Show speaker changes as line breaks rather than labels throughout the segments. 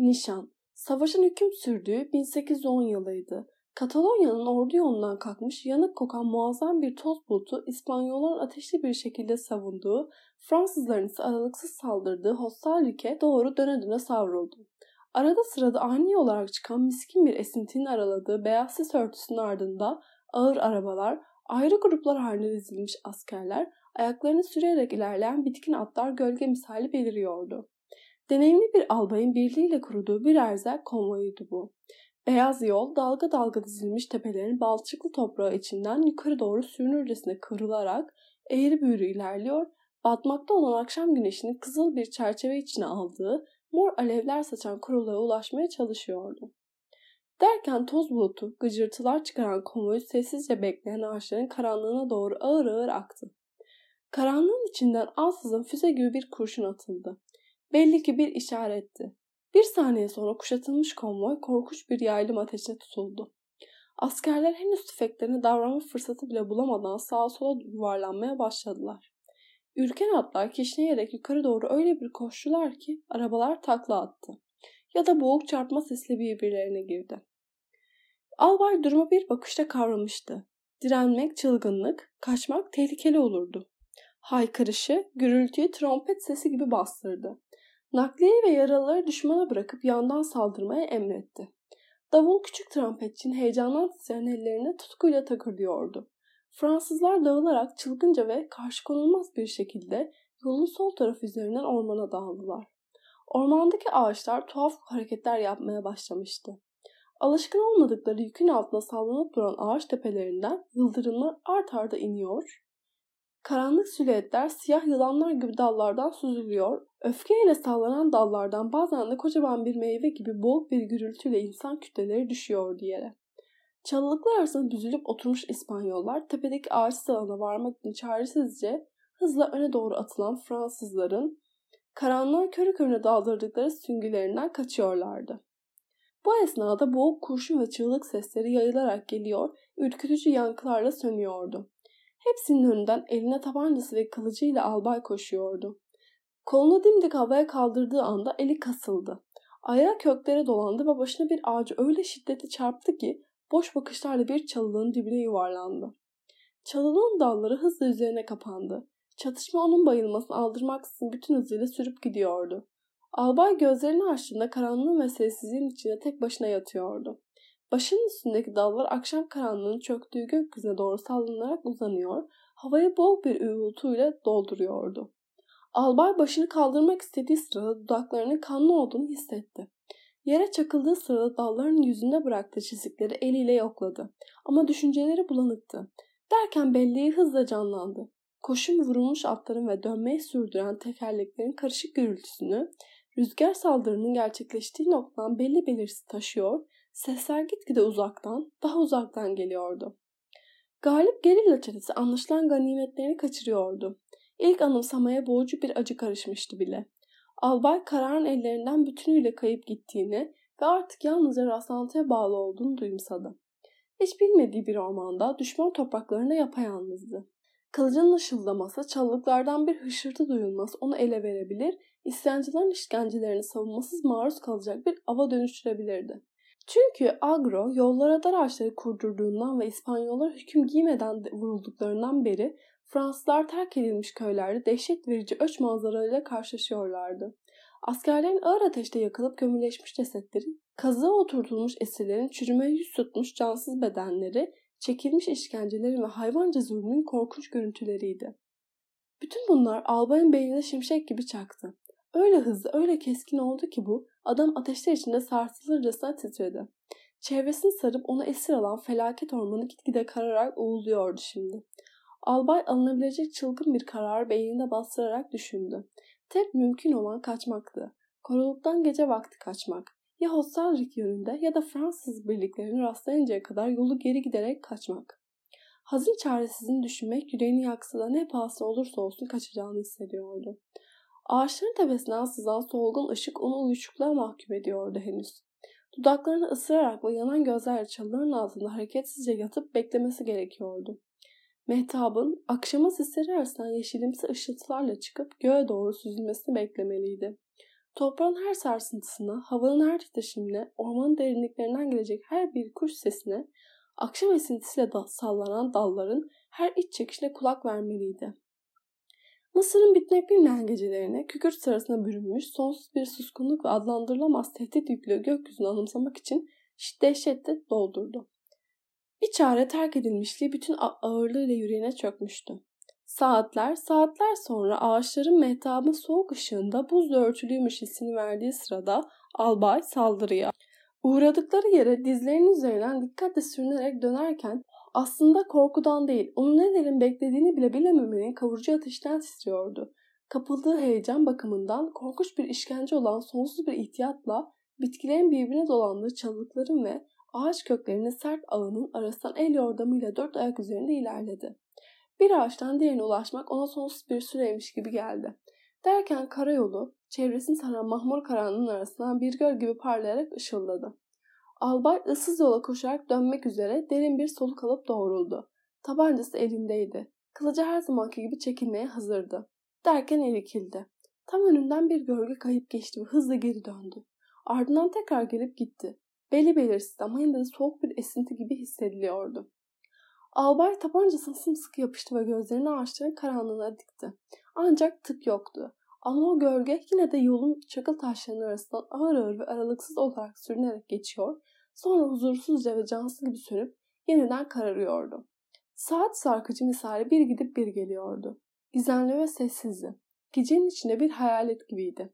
Nişan Savaşın hüküm sürdüğü 1810 yılıydı. Katalonya'nın ordu yolundan kalkmış yanık kokan muazzam bir toz bulutu İspanyolların ateşli bir şekilde savunduğu, Fransızların ise aralıksız saldırdığı Hostalrique doğru döne döne savruldu. Arada sırada ani olarak çıkan miskin bir esintinin araladığı beyaz sis örtüsünün ardında ağır arabalar, ayrı gruplar halinde dizilmiş askerler, ayaklarını sürerek ilerleyen bitkin atlar gölge misali beliriyordu. Deneyimli bir albayın birliğiyle kurduğu bir erzak konvoyuydu bu. Beyaz yol dalga dalga dizilmiş tepelerin balçıklı toprağı içinden yukarı doğru sürünürcesine kırılarak eğri büğrü ilerliyor, batmakta olan akşam güneşinin kızıl bir çerçeve içine aldığı mor alevler saçan kuruluğa ulaşmaya çalışıyordu. Derken toz bulutu, gıcırtılar çıkaran konvoyu sessizce bekleyen ağaçların karanlığına doğru ağır ağır aktı. Karanlığın içinden ansızın füze gibi bir kurşun atıldı. Belli ki bir işaretti. Bir saniye sonra kuşatılmış konvoy korkunç bir yaylım ateşine tutuldu. Askerler henüz tüfeklerine davranma fırsatı bile bulamadan sağa sola yuvarlanmaya başladılar. Ürken atlar kişneyerek yukarı doğru öyle bir koştular ki arabalar takla attı. Ya da boğuk çarpma sesle birbirlerine girdi. Albay durumu bir bakışta kavramıştı. Direnmek çılgınlık, kaçmak tehlikeli olurdu. Haykırışı, gürültüyü trompet sesi gibi bastırdı. Nakliye ve yaralıları düşmana bırakıp yandan saldırmaya emretti. Davul küçük trompetçinin heyecandan titreyen ellerine tutkuyla takırıyordu. Fransızlar dağılarak çılgınca ve karşı konulmaz bir şekilde yolun sol tarafı üzerinden ormana dağıldılar. Ormandaki ağaçlar tuhaf hareketler yapmaya başlamıştı. Alışkın olmadıkları yükün altına sallanıp duran ağaç tepelerinden yıldırımlar art arda iniyor, Karanlık silüetler siyah yılanlar gibi dallardan süzülüyor, öfkeyle sallanan dallardan bazen de kocaman bir meyve gibi boğuk bir gürültüyle insan kütleleri düşüyor yere. Çalılıklar arasında düzülüp oturmuş İspanyollar tepedeki ağaç sağına varmak için çaresizce hızla öne doğru atılan Fransızların karanlığa körü körüne daldırdıkları süngülerinden kaçıyorlardı. Bu esnada boğuk kurşun ve çığlık sesleri yayılarak geliyor, ürkütücü yankılarla sönüyordu. Hepsinin önünden eline tabancası ve kılıcıyla albay koşuyordu. Kolunu dimdik havaya kaldırdığı anda eli kasıldı. Ayağı köklere dolandı ve başına bir ağacı öyle şiddetli çarptı ki boş bakışlarla bir çalılığın dibine yuvarlandı. Çalılığın dalları hızla üzerine kapandı. Çatışma onun bayılmasını aldırmaksızın bütün hızıyla sürüp gidiyordu. Albay gözlerini açtığında karanlığın ve sessizliğin içinde tek başına yatıyordu. Başının üstündeki dallar akşam karanlığının çöktüğü gökyüzüne doğru sallanarak uzanıyor, havayı bol bir uğultuyla dolduruyordu. Albay başını kaldırmak istediği sırada dudaklarının kanlı olduğunu hissetti. Yere çakıldığı sırada dalların yüzünde bıraktığı çizikleri eliyle yokladı. Ama düşünceleri bulanıktı. Derken belleği hızla canlandı. Koşum vurulmuş atların ve dönmeyi sürdüren tekerleklerin karışık gürültüsünü, rüzgar saldırının gerçekleştiği noktadan belli belirsiz taşıyor Sesler gitgide uzaktan, daha uzaktan geliyordu. Galip gerilla çetesi anlaşılan ganimetlerini kaçırıyordu. İlk anımsamaya boğucu bir acı karışmıştı bile. Albay kararın ellerinden bütünüyle kayıp gittiğini ve artık yalnızca rastlantıya bağlı olduğunu duyumsadı. Hiç bilmediği bir ormanda düşman topraklarına yapayalnızdı. Kılıcın ışıldaması, çalılıklardan bir hışırtı duyulması onu ele verebilir, isyancıların işkencelerini savunmasız maruz kalacak bir ava dönüştürebilirdi. Çünkü agro yollara dar ağaçları kurdurduğundan ve İspanyollar hüküm giymeden vurulduklarından beri Fransızlar terk edilmiş köylerde dehşet verici öç manzaralarıyla karşılaşıyorlardı. Askerlerin ağır ateşte yakılıp gömüleşmiş cesetleri, kazığa oturtulmuş esirlerin çürümeye yüz tutmuş cansız bedenleri, çekilmiş işkencelerin ve hayvanca zulmün korkunç görüntüleriydi. Bütün bunlar albayın beynine şimşek gibi çaktı. Öyle hızlı, öyle keskin oldu ki bu, adam ateşler içinde sarsılırcasına titredi. Çevresini sarıp onu esir alan felaket ormanı gitgide kararak uğulduyordu şimdi. Albay alınabilecek çılgın bir karar beyninde bastırarak düşündü. Tek mümkün olan kaçmaktı. Koruluktan gece vakti kaçmak. Ya Hostalrik yönünde ya da Fransız birliklerini rastlayıncaya kadar yolu geri giderek kaçmak. Hazın çaresizini düşünmek yüreğini yaksa da ne pahasına olursa olsun kaçacağını hissediyordu. Ağaçların tepesinden sızan solgun ışık onu uyuşukluğa mahkum ediyordu henüz. Dudaklarını ısırarak ve yanan gözlerle çalıların altında hareketsizce yatıp beklemesi gerekiyordu. Mehtabın akşama sisleri arasından yeşilimsi ışıltılarla çıkıp göğe doğru süzülmesini beklemeliydi. Toprağın her sarsıntısına, havanın her titreşimine, ormanın derinliklerinden gelecek her bir kuş sesine, akşam esintisiyle da sallanan dalların her iç çekişine kulak vermeliydi. Mısır'ın bitmek bilmeyen gecelerine kükürt sırasına bürünmüş sonsuz bir suskunluk ve adlandırılamaz tehdit yüklü gökyüzünü anımsamak için dehşetle doldurdu. Bir çare terk edilmişliği bütün ağırlığıyla yüreğine çökmüştü. Saatler, saatler sonra ağaçların mehtabın soğuk ışığında buzla örtülüymüş hissini verdiği sırada albay saldırıya. Uğradıkları yere dizlerinin üzerinden dikkatle sürünerek dönerken aslında korkudan değil, onun nelerin beklediğini bile bilememenin kavurucu ateşten titriyordu. Kapıldığı heyecan bakımından korkunç bir işkence olan sonsuz bir ihtiyatla bitkilerin birbirine dolandığı çalılıkların ve ağaç köklerinin sert ağının arasından el yordamıyla dört ayak üzerinde ilerledi. Bir ağaçtan diğerine ulaşmak ona sonsuz bir süreymiş gibi geldi. Derken karayolu, çevresini saran mahmur karanlığın arasından bir göl gibi parlayarak ışıldadı. Albay ıssız yola koşarak dönmek üzere derin bir soluk alıp doğruldu. Tabancası elindeydi. Kılıcı her zamanki gibi çekilmeye hazırdı. Derken erikildi. Tam önünden bir gölge kayıp geçti ve hızla geri döndü. Ardından tekrar gelip gitti. Beli belirsiz ama yine de soğuk bir esinti gibi hissediliyordu. Albay tabancasını sımsıkı yapıştı ve gözlerini ağaçların karanlığına dikti. Ancak tık yoktu. Ama o gölge yine de yolun çakıl taşlarının arasından ağır ağır ve aralıksız olarak sürünerek geçiyor, sonra huzursuzca ve cansız gibi sönüp yeniden kararıyordu. Saat sarkıcı misali bir gidip bir geliyordu. Gizemli ve sessizdi. Gecenin içinde bir hayalet gibiydi.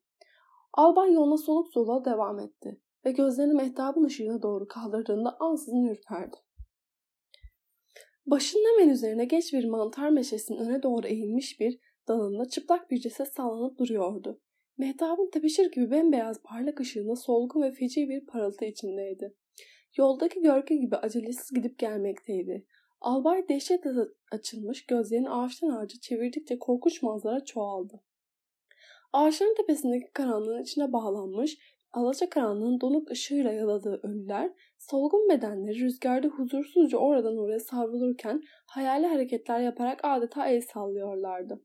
Albay yoluna soluk soluğa devam etti ve gözlerini mehtabın ışığına doğru kaldırdığında ansızın ürperdi. Başının hemen üzerine geç bir mantar meşesinin öne doğru eğilmiş bir dalında çıplak bir ceset sallanıp duruyordu. Mehtabın tepeşir gibi bembeyaz parlak ışığında solgun ve feci bir parıltı içindeydi. Yoldaki gölge gibi acelesiz gidip gelmekteydi. Albay dehşetle açılmış gözlerini ağaçtan ağaca çevirdikçe korkunç manzara çoğaldı. Ağaçların tepesindeki karanlığın içine bağlanmış, alaca karanlığın donuk ışığıyla yaladığı ölüler, solgun bedenleri rüzgarda huzursuzca oradan oraya savrulurken hayali hareketler yaparak adeta el sallıyorlardı.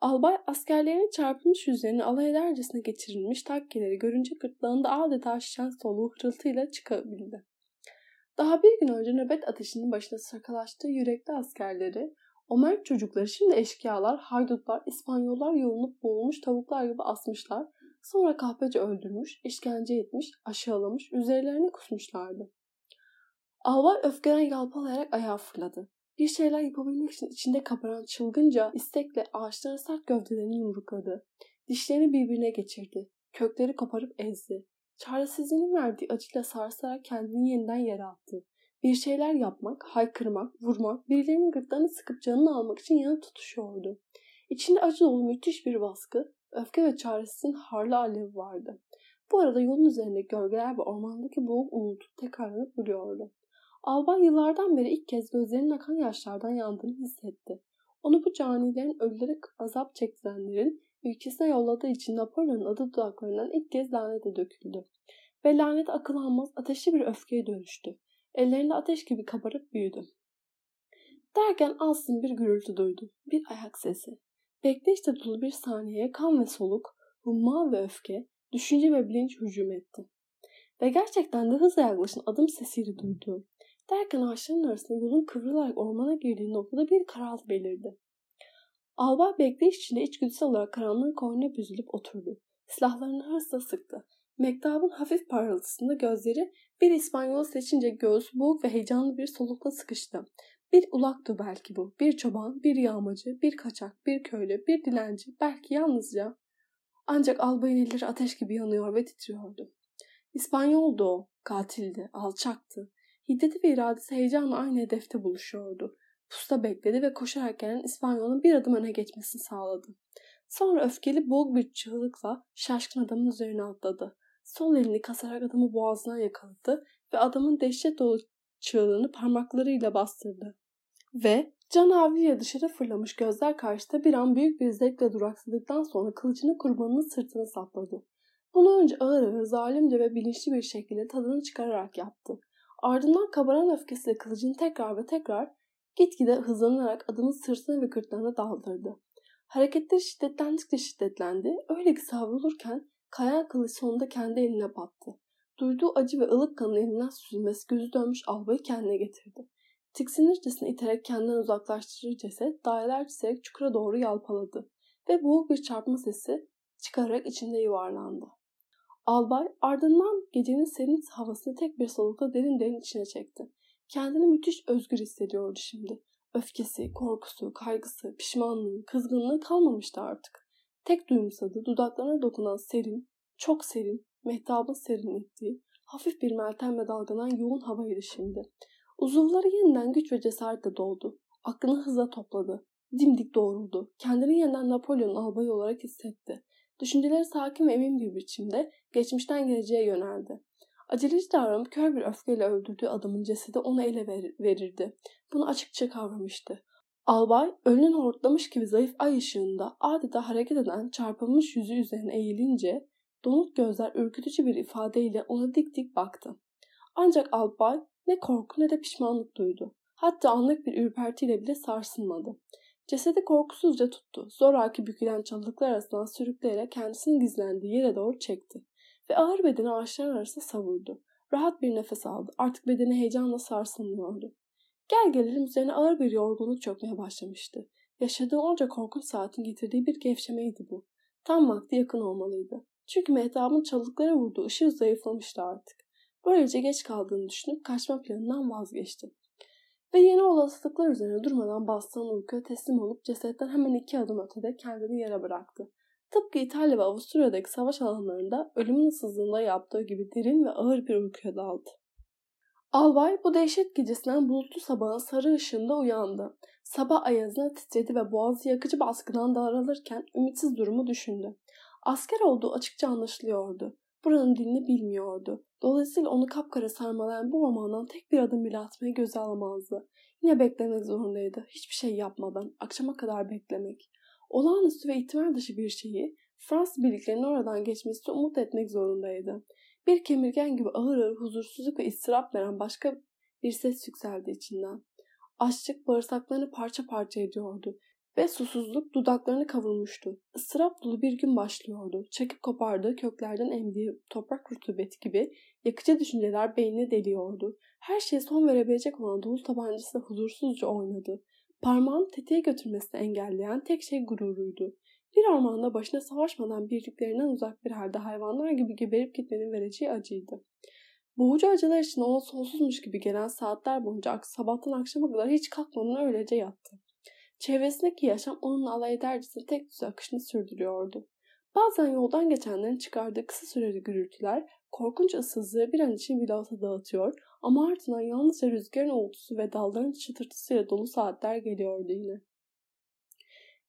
Albay askerlerin çarpılmış yüzlerini alay edercesine geçirilmiş takkeleri görünce gırtlağında adeta şişen soluğu hırıltıyla çıkabildi. Daha bir gün önce nöbet ateşinin başına sakalaştığı yürekli askerleri, Omer çocukları şimdi eşkıyalar, haydutlar, İspanyollar yoğunlup boğulmuş tavuklar gibi asmışlar, sonra kahpece öldürmüş, işkence etmiş, aşağılamış, üzerlerine kusmuşlardı. Albay öfkeden yalpalayarak ayağa fırladı. Bir şeyler yapabilmek için içinde kabaran çılgınca istekle ağaçların sert gövdelerini yumrukladı. Dişlerini birbirine geçirdi. Kökleri koparıp ezdi. Çaresizliğinin verdiği acıyla sarsarak kendini yeniden yere attı. Bir şeyler yapmak, haykırmak, vurmak, birilerinin gırtlarını sıkıp canını almak için yanı tutuşuyordu. İçinde acı dolu müthiş bir baskı, öfke ve çaresizliğin harlı alev vardı. Bu arada yolun üzerinde gölgeler ve ormandaki boğuk uğultu tekrarlanıp duruyordu. Albay yıllardan beri ilk kez gözlerinin akan yaşlardan yandığını hissetti. Onu bu canilerin ölülere azap çektirenlerin ülkesine yolladığı için Napolyon'un adı dudaklarından ilk kez lanete döküldü. Ve lanet akıl almaz ateşli bir öfkeye dönüştü. Ellerinde ateş gibi kabarıp büyüdü. Derken Alsın bir gürültü duydu. Bir ayak sesi. Bekleyişte dolu bir saniyeye kan ve soluk, humma ve öfke, düşünce ve bilinç hücum etti. Ve gerçekten de hızla yaklaşan adım sesiyle duydu. Derken ağaçların arasında yolun kıvrılarak ormana girdiği noktada bir karaltı belirdi. Albay bekleyiş içinde içgüdüsel olarak karanlığın koynuna büzülüp oturdu. Silahlarını hırsla sıktı. Mektabın hafif parıltısında gözleri bir İspanyol seçince göğüs boğuk ve heyecanlı bir solukla sıkıştı. Bir ulaktı belki bu. Bir çoban, bir yağmacı, bir kaçak, bir köylü, bir dilenci, belki yalnızca. Ancak albayın elleri ateş gibi yanıyor ve titriyordu. İspanyoldu o, katildi, alçaktı. Hiddeti ve iradesi heyecanla aynı hedefte buluşuyordu. Pusta bekledi ve koşarak gelen İspanyol'un bir adım öne geçmesini sağladı. Sonra öfkeli boğuk bir çığlıkla şaşkın adamın üzerine atladı. Sol elini kasarak adamı boğazından yakaladı ve adamın dehşet dolu çığlığını parmaklarıyla bastırdı. Ve canavliye dışarı fırlamış gözler karşısında bir an büyük bir zevkle duraksadıktan sonra kılıcını kurbanının sırtına sapladı. Bunu önce ağır ağır zalimce ve bilinçli bir şekilde tadını çıkararak yaptı. Ardından kabaran öfkesiyle kılıcını tekrar ve tekrar gitgide hızlanarak adamın sırtına ve gırtlağına daldırdı. Hareketleri şiddetlendikçe şiddetlendi. Öyle ki savrulurken Kayan kılıç sonunda kendi eline battı. Duyduğu acı ve ılık kanın elinden süzülmesi gözü dönmüş albayı kendine getirdi. Tiksinircesine iterek kendinden uzaklaştırır ceset daireler çizerek çukura doğru yalpaladı ve boğuk bir çarpma sesi çıkararak içinde yuvarlandı. Albay ardından gecenin serin havasını tek bir solukla derin derin içine çekti. Kendini müthiş özgür hissediyordu şimdi. Öfkesi, korkusu, kaygısı, pişmanlığı, kızgınlığı kalmamıştı artık. Tek duyumsadı dudaklarına dokunan serin, çok serin, mehtabın serinlettiği, hafif bir meltemle dalgalan yoğun havaydı şimdi. Uzuvları yeniden güç ve cesaretle doldu. Aklını hızla topladı. Dimdik doğruldu. Kendini yeniden Napolyon albayı olarak hissetti. Düşünceleri sakin ve emin bir biçimde geçmişten geleceğe yöneldi. Aceleci davranıp kör bir öfkeyle öldürdüğü adamın cesedi ona ele ver- verirdi. Bunu açıkça kavramıştı. Albay ölünün hortlamış gibi zayıf ay ışığında adeta hareket eden çarpılmış yüzü üzerine eğilince donuk gözler ürkütücü bir ifadeyle ona dik dik baktı. Ancak albay ne korku ne de pişmanlık duydu. Hatta anlık bir ürpertiyle bile sarsılmadı. Cesedi korkusuzca tuttu. Zoraki bükülen çalılıklar arasından sürükleyerek kendisinin gizlendiği yere doğru çekti. Ve ağır bedeni ağaçların arasında savurdu. Rahat bir nefes aldı. Artık bedeni heyecanla sarsılmıyordu. Gel gelelim üzerine ağır bir yorgunluk çökmeye başlamıştı. Yaşadığı onca korkunç saatin getirdiği bir gevşemeydi bu. Tam vakti yakın olmalıydı. Çünkü mehtabın çalılıklara vurduğu ışığı zayıflamıştı artık. Böylece geç kaldığını düşünüp kaçma planından vazgeçti. Ve yeni olasılıklar üzerine durmadan bastığı uykuya teslim olup cesetten hemen iki adım ötede kendini yere bıraktı. Tıpkı İtalya ve Avusturya'daki savaş alanlarında ölümün ıssızlığında yaptığı gibi derin ve ağır bir uykuya daldı. Albay bu dehşet gecesinden bulutlu sabahın sarı ışığında uyandı. Sabah ayazına titredi ve boğazı yakıcı baskıdan daralırken ümitsiz durumu düşündü. Asker olduğu açıkça anlaşılıyordu. Buranın dilini bilmiyordu. Dolayısıyla onu kapkara sarmalayan bu ormandan tek bir adım bile atmayı göze alamazdı. Yine beklemek zorundaydı. Hiçbir şey yapmadan, akşama kadar beklemek. Olağanüstü ve ihtimal dışı bir şeyi Fransız birliklerinin oradan geçmesi umut etmek zorundaydı. Bir kemirgen gibi ağır ağır huzursuzluk ve istirap veren başka bir ses yükseldi içinden. Açlık bağırsaklarını parça parça ediyordu ve susuzluk dudaklarını kavurmuştu. Isırap dolu bir gün başlıyordu. Çekip kopardığı köklerden emdiği toprak rutubeti gibi yakıcı düşünceler beynini deliyordu. Her şeye son verebilecek olan dolu tabancası huzursuzca oynadı. Parmağını tetiğe götürmesini engelleyen tek şey gururuydu. Bir ormanda başına savaşmadan birliklerinden uzak bir halde hayvanlar gibi geberip gitmenin vereceği acıydı. Boğucu acılar için ona sonsuzmuş gibi gelen saatler boyunca sabahtan akşama kadar hiç kalkmadan öylece yattı. Çevresindeki yaşam onunla alay edercesine tek düze akışını sürdürüyordu. Bazen yoldan geçenlerin çıkardığı kısa süreli gürültüler korkunç ıssızlığı bir an için bilhassa dağıtıyor ama ardından yalnızca rüzgarın uğultusu ve dalların çıtırtısıyla dolu saatler geliyordu yine.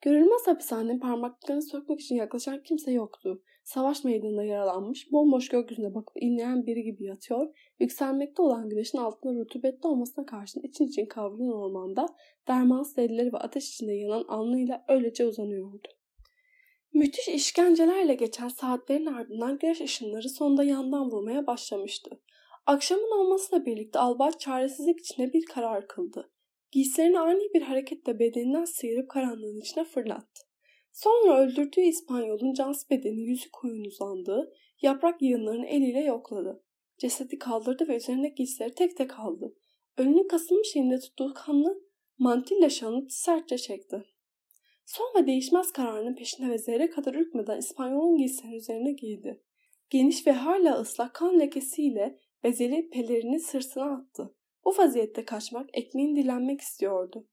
Görülmez hapishanenin parmaklıklarını sökmek için yaklaşan kimse yoktu. Savaş meydanında yaralanmış, bomboş gökyüzüne bakıp inleyen biri gibi yatıyor, yükselmekte olan güneşin altında rutubetli olmasına karşın için için kavrulan ormanda dermansız elleri ve ateş içinde yanan alnıyla öylece uzanıyordu. Müthiş işkencelerle geçen saatlerin ardından güneş ışınları sonunda yandan vurmaya başlamıştı. Akşamın olmasıyla birlikte albay çaresizlik içinde bir karar kıldı. Giysilerini ani bir hareketle bedeninden sıyırıp karanlığın içine fırlattı. Sonra öldürdüğü İspanyol'un cans bedeni yüzü koyun uzandığı yaprak yığınlarını eliyle yokladı. Cesedi kaldırdı ve üzerindeki giysileri tek tek aldı. Önünü kasılmış elinde tuttuğu kanlı mantilla şanını sertçe çekti. Sonra değişmez kararının peşinde ve zerre kadar ürkmeden İspanyol'un giysilerini üzerine giydi. Geniş ve hala ıslak kan lekesiyle bezeli pelerini sırtına attı. Bu vaziyette kaçmak, ekmeğini dilenmek istiyordu.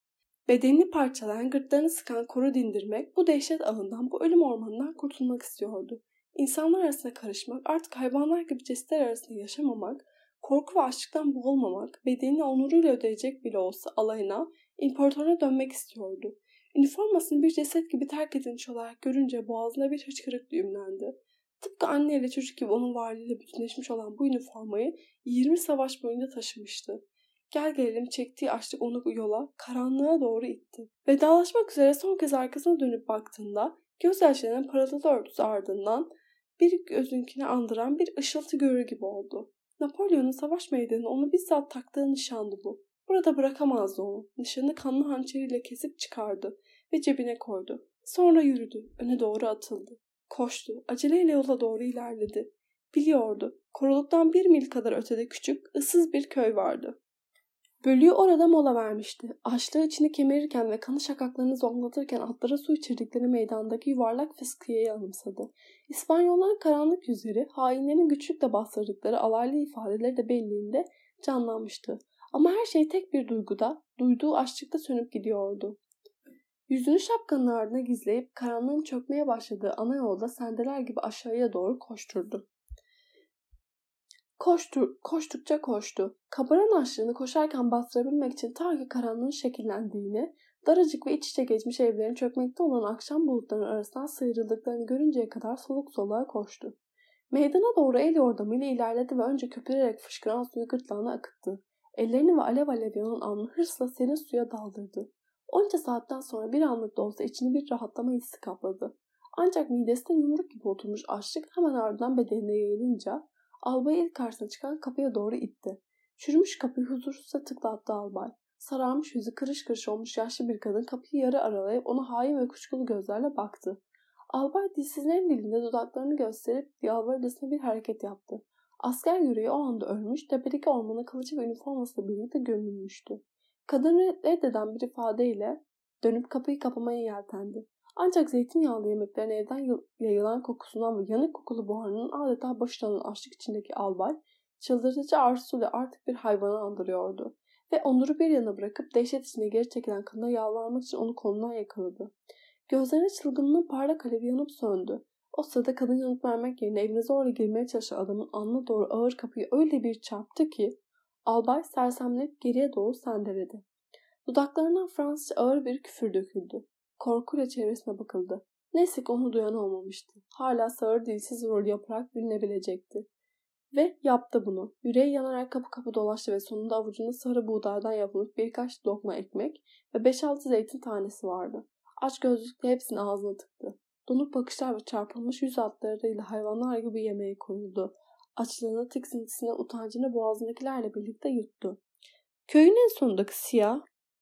Bedenini parçalayan, gırtlarını sıkan koru dindirmek, bu dehşet ağından, bu ölüm ormanından kurtulmak istiyordu. İnsanlar arasında karışmak, artık hayvanlar gibi cesetler arasında yaşamamak, korku ve açlıktan boğulmamak, bedenini onuruyla ödeyecek bile olsa alayına, imparatoruna dönmek istiyordu. Üniformasını bir ceset gibi terk edilmiş olarak görünce boğazına bir hıçkırık düğümlendi. Tıpkı anne ile çocuk gibi onun varlığıyla bütünleşmiş olan bu üniformayı 20 savaş boyunca taşımıştı. Gel gelelim çektiği açlık onu yola, karanlığa doğru itti. Vedalaşmak üzere son kez arkasına dönüp baktığında gözyaşlarının parıltılı örtüsü ardından bir gözünkini andıran bir ışıltı görür gibi oldu. Napolyon'un savaş meydanı onu bizzat taktığı nişandı bu. Burada bırakamazdı onu. Nişanı kanlı hançeriyle kesip çıkardı ve cebine koydu. Sonra yürüdü. Öne doğru atıldı. Koştu. Aceleyle yola doğru ilerledi. Biliyordu. Koruluktan bir mil kadar ötede küçük, ıssız bir köy vardı. Bölüğü orada mola vermişti. Açlığı içini kemirirken ve kanı şakaklarını zonklatırken atlara su içirdikleri meydandaki yuvarlak fıskiyeyi anımsadı. İspanyolların karanlık yüzleri, hainlerin güçlükle bastırdıkları alaylı ifadeleri de belliğinde canlanmıştı. Ama her şey tek bir duyguda, duyduğu açlıkta sönüp gidiyordu. Yüzünü şapkanın ardına gizleyip karanlığın çökmeye başladığı ana yolda sendeler gibi aşağıya doğru koşturdu. Koştu, koştukça koştu. Kabaran açlığını koşarken bastırabilmek için ta ki karanlığın şekillendiğini, daracık ve iç içe geçmiş evlerin çökmekte olan akşam bulutlarının arasından sıyrıldıklarını görünceye kadar soluk soluğa koştu. Meydana doğru el yordamıyla ilerledi ve önce köpürerek fışkıran suyu gırtlağına akıttı. Ellerini ve alev alev yanan alnını hırsla serin suya daldırdı. Onca saatten sonra bir anlık da olsa içini bir rahatlama hissi kapladı. Ancak midesinde yumruk gibi oturmuş açlık hemen ardından bedenine yayılınca albayı ilk karşısına çıkan kapıya doğru itti. Çürümüş kapıyı huzursuzca tıklattı albay. Sararmış yüzü kırış kırış olmuş yaşlı bir kadın kapıyı yarı aralayıp ona hain ve kuşkulu gözlerle baktı. Albay dilsizlerin dilinde dudaklarını gösterip yalvarırcasına bir hareket yaptı. Asker yüreği o anda ölmüş, tepedeki ormana kılıcı ve üniformasıyla birlikte gömülmüştü. Kadın reddeden bir ifadeyle dönüp kapıyı kapamaya yeltendi. Ancak zeytinyağlı yemeklerin evden yayılan kokusundan ve yanık kokulu buharının adeta başlanan açlık içindeki albay, çıldırtıcı arzusuyla artık bir hayvanı andırıyordu. Ve Onur'u bir yana bırakıp dehşet içinde geri çekilen kadına yalvarmak için onu kolundan yakaladı. Gözlerine çılgınlığın parlak alevi yanıp söndü. O sırada kadın yanıt vermek yerine evine zorla girmeye çalışan adamın alnına doğru ağır kapıyı öyle bir çarptı ki albay sersemleyip geriye doğru sendeledi. Dudaklarından Fransızca ağır bir küfür döküldü. Korkuyla çevresine bakıldı. Neyse ki onu duyan olmamıştı. Hala sağır dilsiz rol yaparak bilinebilecekti. Ve yaptı bunu. Yüreği yanarak kapı kapı dolaştı ve sonunda avucunda sarı buğdaydan yapılmış birkaç lokma ekmek ve 5-6 zeytin tanesi vardı. Aç gözlükle hepsini ağzına tıktı. Donuk bakışlar ve çarpılmış yüz hatlarıyla hayvanlar gibi yemeğe koyuldu. Açlığını, tiksintisine, utancını boğazındakilerle birlikte yuttu. Köyün en sonundaki siyah,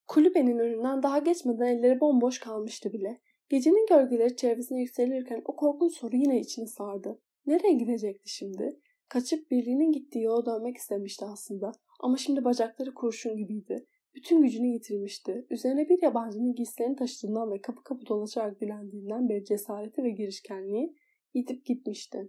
kulübenin önünden daha geçmeden elleri bomboş kalmıştı bile. Gecenin gölgeleri çevresine yükselirken o korkunç soru yine içini sardı. Nereye gidecekti şimdi? Kaçıp birliğinin gittiği yola dönmek istemişti aslında. Ama şimdi bacakları kurşun gibiydi. Bütün gücünü yitirmişti. Üzerine bir yabancının giysilerini taşıdığından ve kapı kapı dolaşarak dilendiğinden beri cesareti ve girişkenliği yitip gitmişti.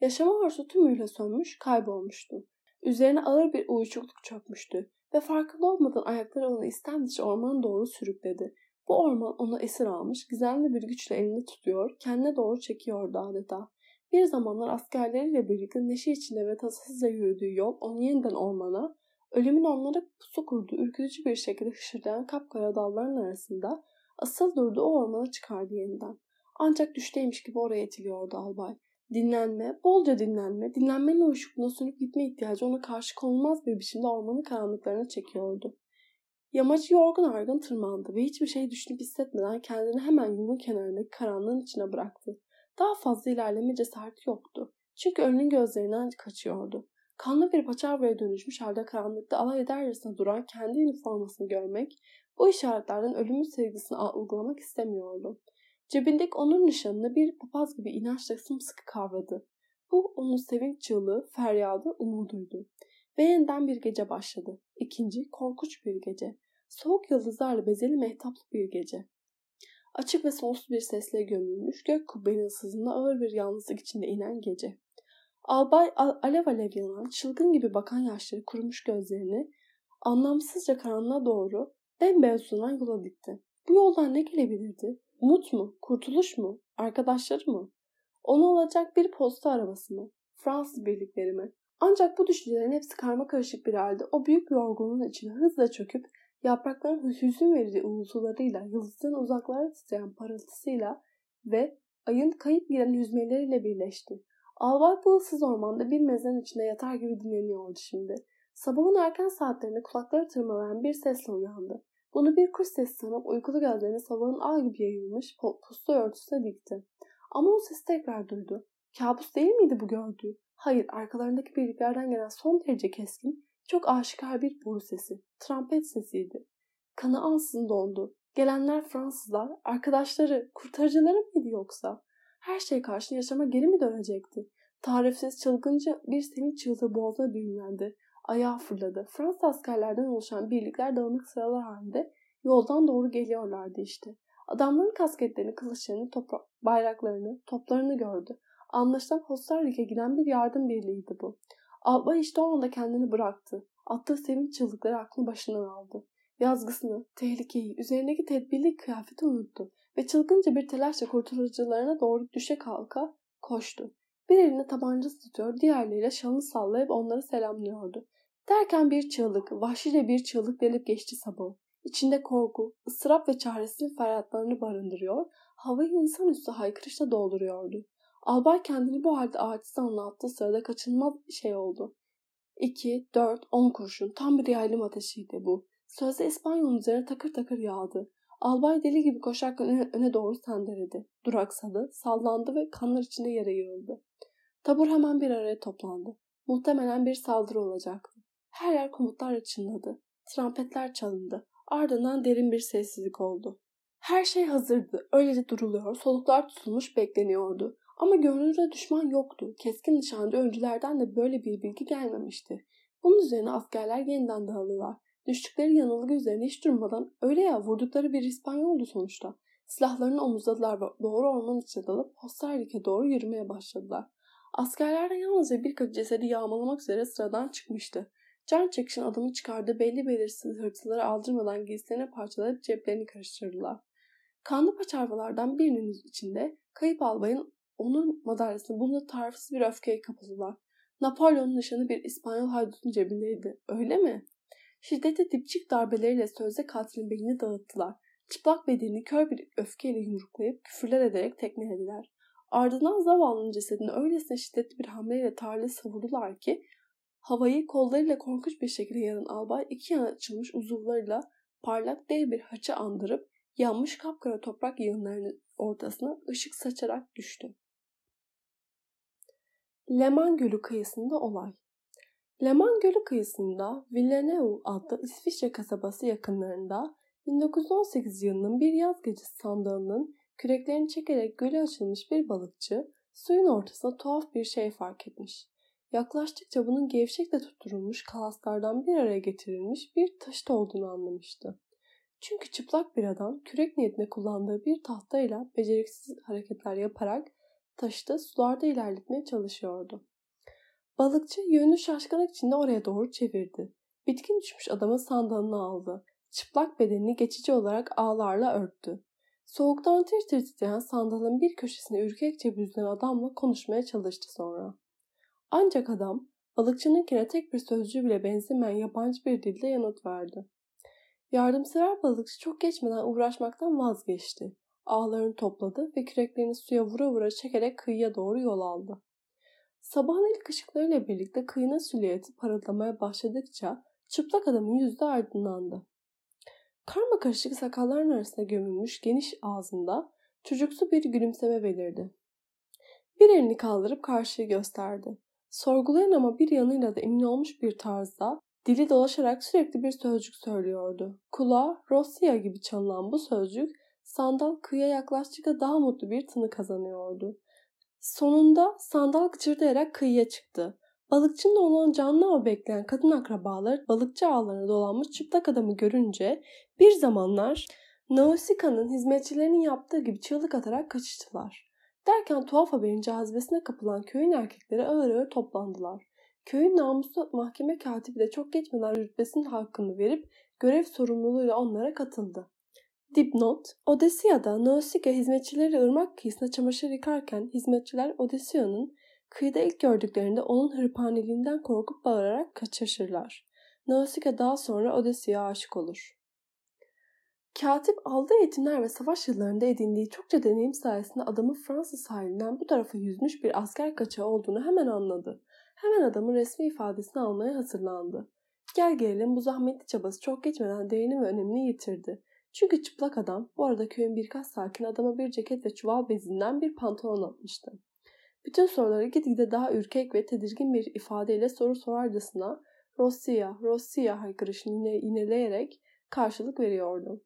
Yaşama arzusu tümüyle sönmüş, kaybolmuştu. Üzerine ağır bir uyuşukluk çökmüştü ve farkında olmadan ayakları onu istem dışı ormana doğru sürükledi. Bu orman onu esir almış, gizemli bir güçle elini tutuyor, kendine doğru çekiyordu adeta. Bir zamanlar askerleriyle birlikte neşe içinde ve tasasızca yürüdüğü yol onu yeniden ormana, ölümün onlara pusu kurduğu ürkütücü bir şekilde hışırdayan kapkara dalların arasında asıl durduğu ormana çıkardı yeniden. Ancak düşteymiş gibi oraya itiliyordu albay. Dinlenme, bolca dinlenme, dinlenmenin uyuşukluğuna sönüp gitme ihtiyacı ona karşı konulmaz bir biçimde ormanın karanlıklarına çekiyordu. Yamacı yorgun argın tırmandı ve hiçbir şey düşünüp hissetmeden kendini hemen yolun kenarındaki karanlığın içine bıraktı. Daha fazla ilerleme cesareti yoktu. Çünkü önünün gözlerinden kaçıyordu. Kanlı bir paçavraya dönüşmüş halde karanlıkta alay edercesine duran kendi üniformasını görmek, bu işaretlerden ölümün sevgisini algılamak istemiyordu. Cebindeki onun nişanını bir papaz gibi inançla sımsıkı kavradı. Bu onun sevinç çığlığı, feryadı, umuduydu. Ve yeniden bir gece başladı. İkinci, korkunç bir gece. Soğuk yıldızlarla bezeli mehtaplı bir gece. Açık ve sonsuz bir sesle gömülmüş gök kubbenin sızında ağır bir yalnızlık içinde inen gece. Albay alev alev yanan, çılgın gibi bakan yaşları kurumuş gözlerini anlamsızca karanlığa doğru bembeyaz uzanan yola dikti. Bu yoldan ne gelebilirdi? Umut mu? Kurtuluş mu? Arkadaşları mı? Onu alacak bir posta arabası mı? Fransız birlikleri mi? Ancak bu düşüncelerin hepsi karma karışık bir halde o büyük yorgunluğun içine hızla çöküp yaprakların hüzün verici uğultularıyla, yıldızların uzaklara titreyen parıltısıyla ve ayın kayıp giden hüzmeleriyle birleşti. Albay bu ıssız ormanda bir mezarın içinde yatar gibi dinleniyordu şimdi. Sabahın erken saatlerinde kulakları tırmalayan bir sesle uyandı. Bunu bir kuş sesi sanıp uykulu gözlerini sabahın ay gibi yayılmış puslu örtüsüne dikti. Ama o sesi tekrar duydu. Kabus değil miydi bu gördüğü? Hayır, arkalarındaki birliklerden gelen son derece keskin, çok aşikar bir boru sesi. Trompet sesiydi. Kanı ansızın dondu. Gelenler Fransızlar, arkadaşları, kurtarıcıları mıydı yoksa? Her şey karşı yaşama geri mi dönecekti? Tarifsiz çılgınca bir sevinç çığlığı boğazına düğümlendi. Ayağa fırladı. Fransız askerlerden oluşan birlikler dağınık sıralar halinde yoldan doğru geliyorlardı işte. Adamların kasketlerini, kılıçlarını, topra- bayraklarını, toplarını gördü. Anlaşılan Hostarrik'e giden bir yardım birliğiydi bu. Albay işte o anda kendini bıraktı. Attığı sevinç çığlıkları aklını başından aldı. Yazgısını, tehlikeyi, üzerindeki tedbirli kıyafeti unuttu ve çılgınca bir telaşla kurtarıcılarına doğru düşe kalka koştu. Bir eline tabancası tutuyor, diğerleriyle şalını sallayıp onları selamlıyordu. Derken bir çığlık, vahşice bir çığlık delip geçti sabahı. İçinde korku, ıstırap ve çaresizlik feryatlarını barındırıyor, havayı insanüstü haykırışla dolduruyordu. Albay kendini bu halde aciz anlattığı sırada kaçınılmaz şey oldu. 2, 4, 10 kurşun tam bir yaylım ateşiydi bu. Sözde İspanyol'un üzerine takır takır yağdı. Albay deli gibi koşarken öne, öne doğru sendeledi. Duraksadı, sallandı ve kanlar içinde yere yığıldı. Tabur hemen bir araya toplandı. Muhtemelen bir saldırı olacaktı. Her yer komutlarla çınladı. Trampetler çalındı. Ardından derin bir sessizlik oldu. Her şey hazırdı. Öylece duruluyor, soluklar tutulmuş bekleniyordu. Ama görünürde düşman yoktu. Keskin nişancı öncülerden de böyle bir bilgi gelmemişti. Bunun üzerine askerler yeniden dağıldılar. Düştükleri yanılgı üzerine hiç durmadan öyle ya vurdukları bir İspanyoldu sonuçta. Silahlarını omuzladılar ve doğru orman içine dalıp Hostarlik'e doğru yürümeye başladılar. Askerlerden yalnızca birkaç cesedi yağmalamak üzere sıradan çıkmıştı. Can çekişin adamı çıkardığı belli belirsiz hırtıları aldırmadan giysilerine parçalayıp ceplerini karıştırdılar. Kanlı paçavralardan birinin içinde kayıp albayın onun madalyasını bulunca tarifsiz bir öfkeye kapıldılar. Napolyon'un nişanı bir İspanyol haydutun cebindeydi. Öyle mi? Şiddetli dipçik darbeleriyle sözde katilin beynini dağıttılar. Çıplak bedenini kör bir öfkeyle yumruklayıp küfürler ederek tekmelediler. Ardından zavallının cesedini öylesine şiddetli bir hamleyle tarlaya savurdular ki havayı kollarıyla korkunç bir şekilde yaran albay iki yana açılmış uzuvlarıyla parlak dev bir haçı andırıp yanmış kapkara toprak yığınlarının ortasına ışık saçarak düştü. Leman Gölü kıyısında olay. Leman Gölü kıyısında Villeneuve adlı İsviçre kasabası yakınlarında 1918 yılının bir yaz gecesi sandalının küreklerini çekerek göle açılmış bir balıkçı suyun ortasında tuhaf bir şey fark etmiş. Yaklaştıkça bunun gevşekle tutturulmuş kalaslardan bir araya getirilmiş bir taşıt olduğunu anlamıştı. Çünkü çıplak bir adam kürek niyetine kullandığı bir tahtayla beceriksiz hareketler yaparak taşıtı sularda ilerletmeye çalışıyordu. Balıkçı yönünü şaşkınlık içinde oraya doğru çevirdi. Bitkin düşmüş adamın sandalını aldı. Çıplak bedenini geçici olarak ağlarla örttü. Soğuktan tir tir titreyen sandalın bir köşesine ürkekçe büzülen adamla konuşmaya çalıştı sonra. Ancak adam balıkçınınkine tek bir sözcüğü bile benzemeyen yabancı bir dilde yanıt verdi. Yardımsever balıkçı çok geçmeden uğraşmaktan vazgeçti. Ağlarını topladı ve küreklerini suya vura vura çekerek kıyıya doğru yol aldı. Sabahın ilk ışıklarıyla birlikte kıyına süliyeti parıldamaya başladıkça çıplak adamın yüzü de aydınlandı. Karma karışık sakalların arasında gömülmüş geniş ağzında çocuksu bir gülümseme belirdi. Bir elini kaldırıp karşıyı gösterdi. Sorgulayan ama bir yanıyla da emin olmuş bir tarzda dili dolaşarak sürekli bir sözcük söylüyordu. Kulağa Rossiya gibi çalınan bu sözcük sandal kıyıya yaklaştıkça daha mutlu bir tını kazanıyordu. Sonunda sandal gıcırdayarak kıyıya çıktı. Balıkçının olan canlı av bekleyen kadın akrabaları balıkçı ağlarına dolanmış çıplak adamı görünce bir zamanlar Nausika'nın hizmetçilerinin yaptığı gibi çığlık atarak kaçıştılar. Derken tuhaf haberin cazibesine kapılan köyün erkekleri ağır ağır toplandılar. Köyün namuslu mahkeme katibi de çok geçmeden rütbesinin hakkını verip görev sorumluluğuyla onlara katıldı. Dipnot, Odessiya'da Nausicaa hizmetçileri ırmak kıyısında çamaşır yıkarken hizmetçiler Odessiya'nın kıyıda ilk gördüklerinde onun hırpaneliğinden korkup bağırarak kaçışırlar. Nausicaa daha sonra Odessiya'ya aşık olur. Katip aldığı eğitimler ve savaş yıllarında edindiği çokça deneyim sayesinde adamın Fransız sahilinden bu tarafa yüzmüş bir asker kaçağı olduğunu hemen anladı. Hemen adamın resmi ifadesini almaya hazırlandı. Gel gelelim bu zahmetli çabası çok geçmeden değerini ve önemini yitirdi. Çünkü çıplak adam bu arada köyün birkaç sakin adama bir ceket ve çuval bezinden bir pantolon atmıştı. Bütün soruları gitgide daha ürkek ve tedirgin bir ifadeyle soru sorarcasına Rossiya, Rossiya haykırışını yine, yineleyerek karşılık veriyordu.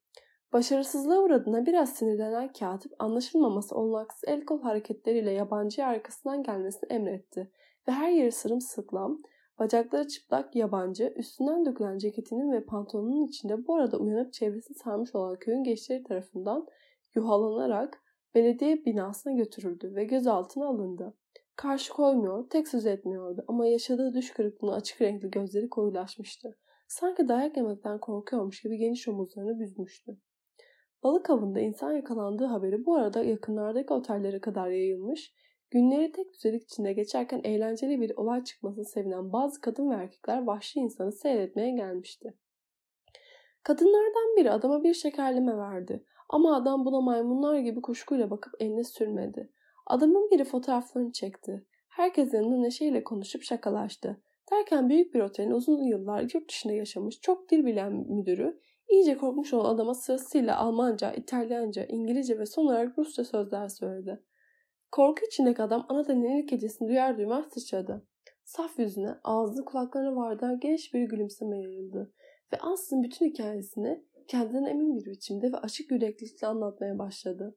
Başarısızlığa uğradığına biraz sinirlenen katip anlaşılmaması olanaksız el kol hareketleriyle yabancıya arkasından gelmesini emretti ve her yeri sırımsıklam, bacakları çıplak yabancı, üstünden dökülen ceketinin ve pantolonunun içinde bu arada uyanıp çevresini sarmış olan köyün gençleri tarafından yuhalanarak belediye binasına götürüldü ve gözaltına alındı. Karşı koymuyor, tek söz etmiyordu ama yaşadığı düş kırıklığına açık renkli gözleri koyulaşmıştı. Sanki dayak yemekten korkuyormuş gibi geniş omuzlarını büzmüştü. Balık avında insan yakalandığı haberi bu arada yakınlardaki otellere kadar yayılmış, günleri tek düzelik içinde geçerken eğlenceli bir olay çıkmasını sevinen bazı kadın ve erkekler vahşi insanı seyretmeye gelmişti. Kadınlardan biri adama bir şekerleme verdi ama adam buna maymunlar gibi kuşkuyla bakıp eline sürmedi. Adamın biri fotoğraflarını çekti. Herkes yanında neşeyle konuşup şakalaştı. Derken büyük bir otelin uzun yıllar yurt dışında yaşamış çok dil bilen müdürü iyice korkmuş olan adama sırasıyla Almanca, İtalyanca, İngilizce ve son olarak Rusça sözler söyledi. Korku içindeki adam ana ilk gecesini duyar duymaz sıçradı. Saf yüzüne, ağzını kulaklarına vardığı geniş bir gülümseme yayıldı ve Ans'ın bütün hikayesini kendinden emin bir biçimde ve açık yüreklilikle anlatmaya başladı.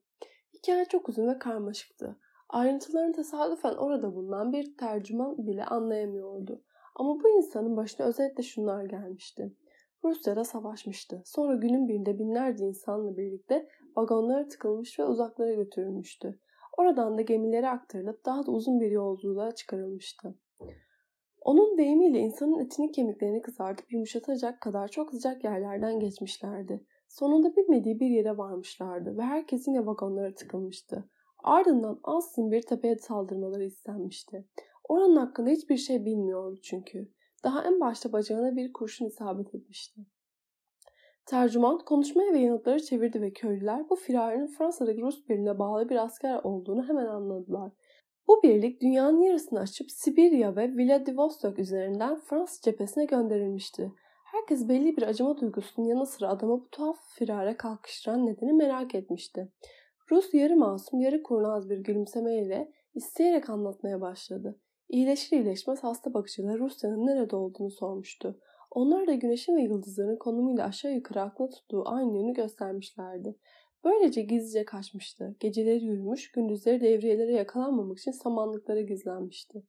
Hikaye çok uzun ve karmaşıktı. Ayrıntılarını tesadüfen orada bulunan bir tercüman bile anlayamıyordu. Ama bu insanın başına özellikle şunlar gelmişti. Rusya'da savaşmıştı. Sonra günün birinde binlerce insanla birlikte vagonlara tıkılmış ve uzaklara götürülmüştü. Oradan da gemilere aktarılıp daha da uzun bir yolculuğa çıkarılmıştı. Onun deyimiyle insanın etini kemiklerini kızartıp yumuşatacak kadar çok sıcak yerlerden geçmişlerdi. Sonunda bilmediği bir yere varmışlardı ve herkes yine vagonlara tıkılmıştı. Ardından Ans'ın bir tepeye saldırmaları istenmişti. Oranın hakkında hiçbir şey bilmiyordu çünkü. Daha en başta bacağına bir kurşun isabet etmişti. Tercüman konuşmaya ve yanıtları çevirdi ve köylüler bu firarinin Fransa'daki Rus birliğine bağlı bir asker olduğunu hemen anladılar. Bu birlik dünyanın yarısını açıp Sibirya ve Vladivostok üzerinden Fransız cephesine gönderilmişti. Herkes belli bir acıma duygusunun yanı sıra adamı bu tuhaf firare kalkıştıran nedeni merak etmişti. Rus yarı masum yarı kurnaz bir gülümsemeyle isteyerek anlatmaya başladı. İyileşir iyileşmez hasta bakıcılar Rusya'nın nerede olduğunu sormuştu. Onlar da güneşin ve yıldızların konumuyla aşağı yukarı akla tuttuğu aynı yönü göstermişlerdi. Böylece gizlice kaçmıştı. Geceleri yürümüş, gündüzleri devriyelere yakalanmamak için samanlıklara gizlenmişti.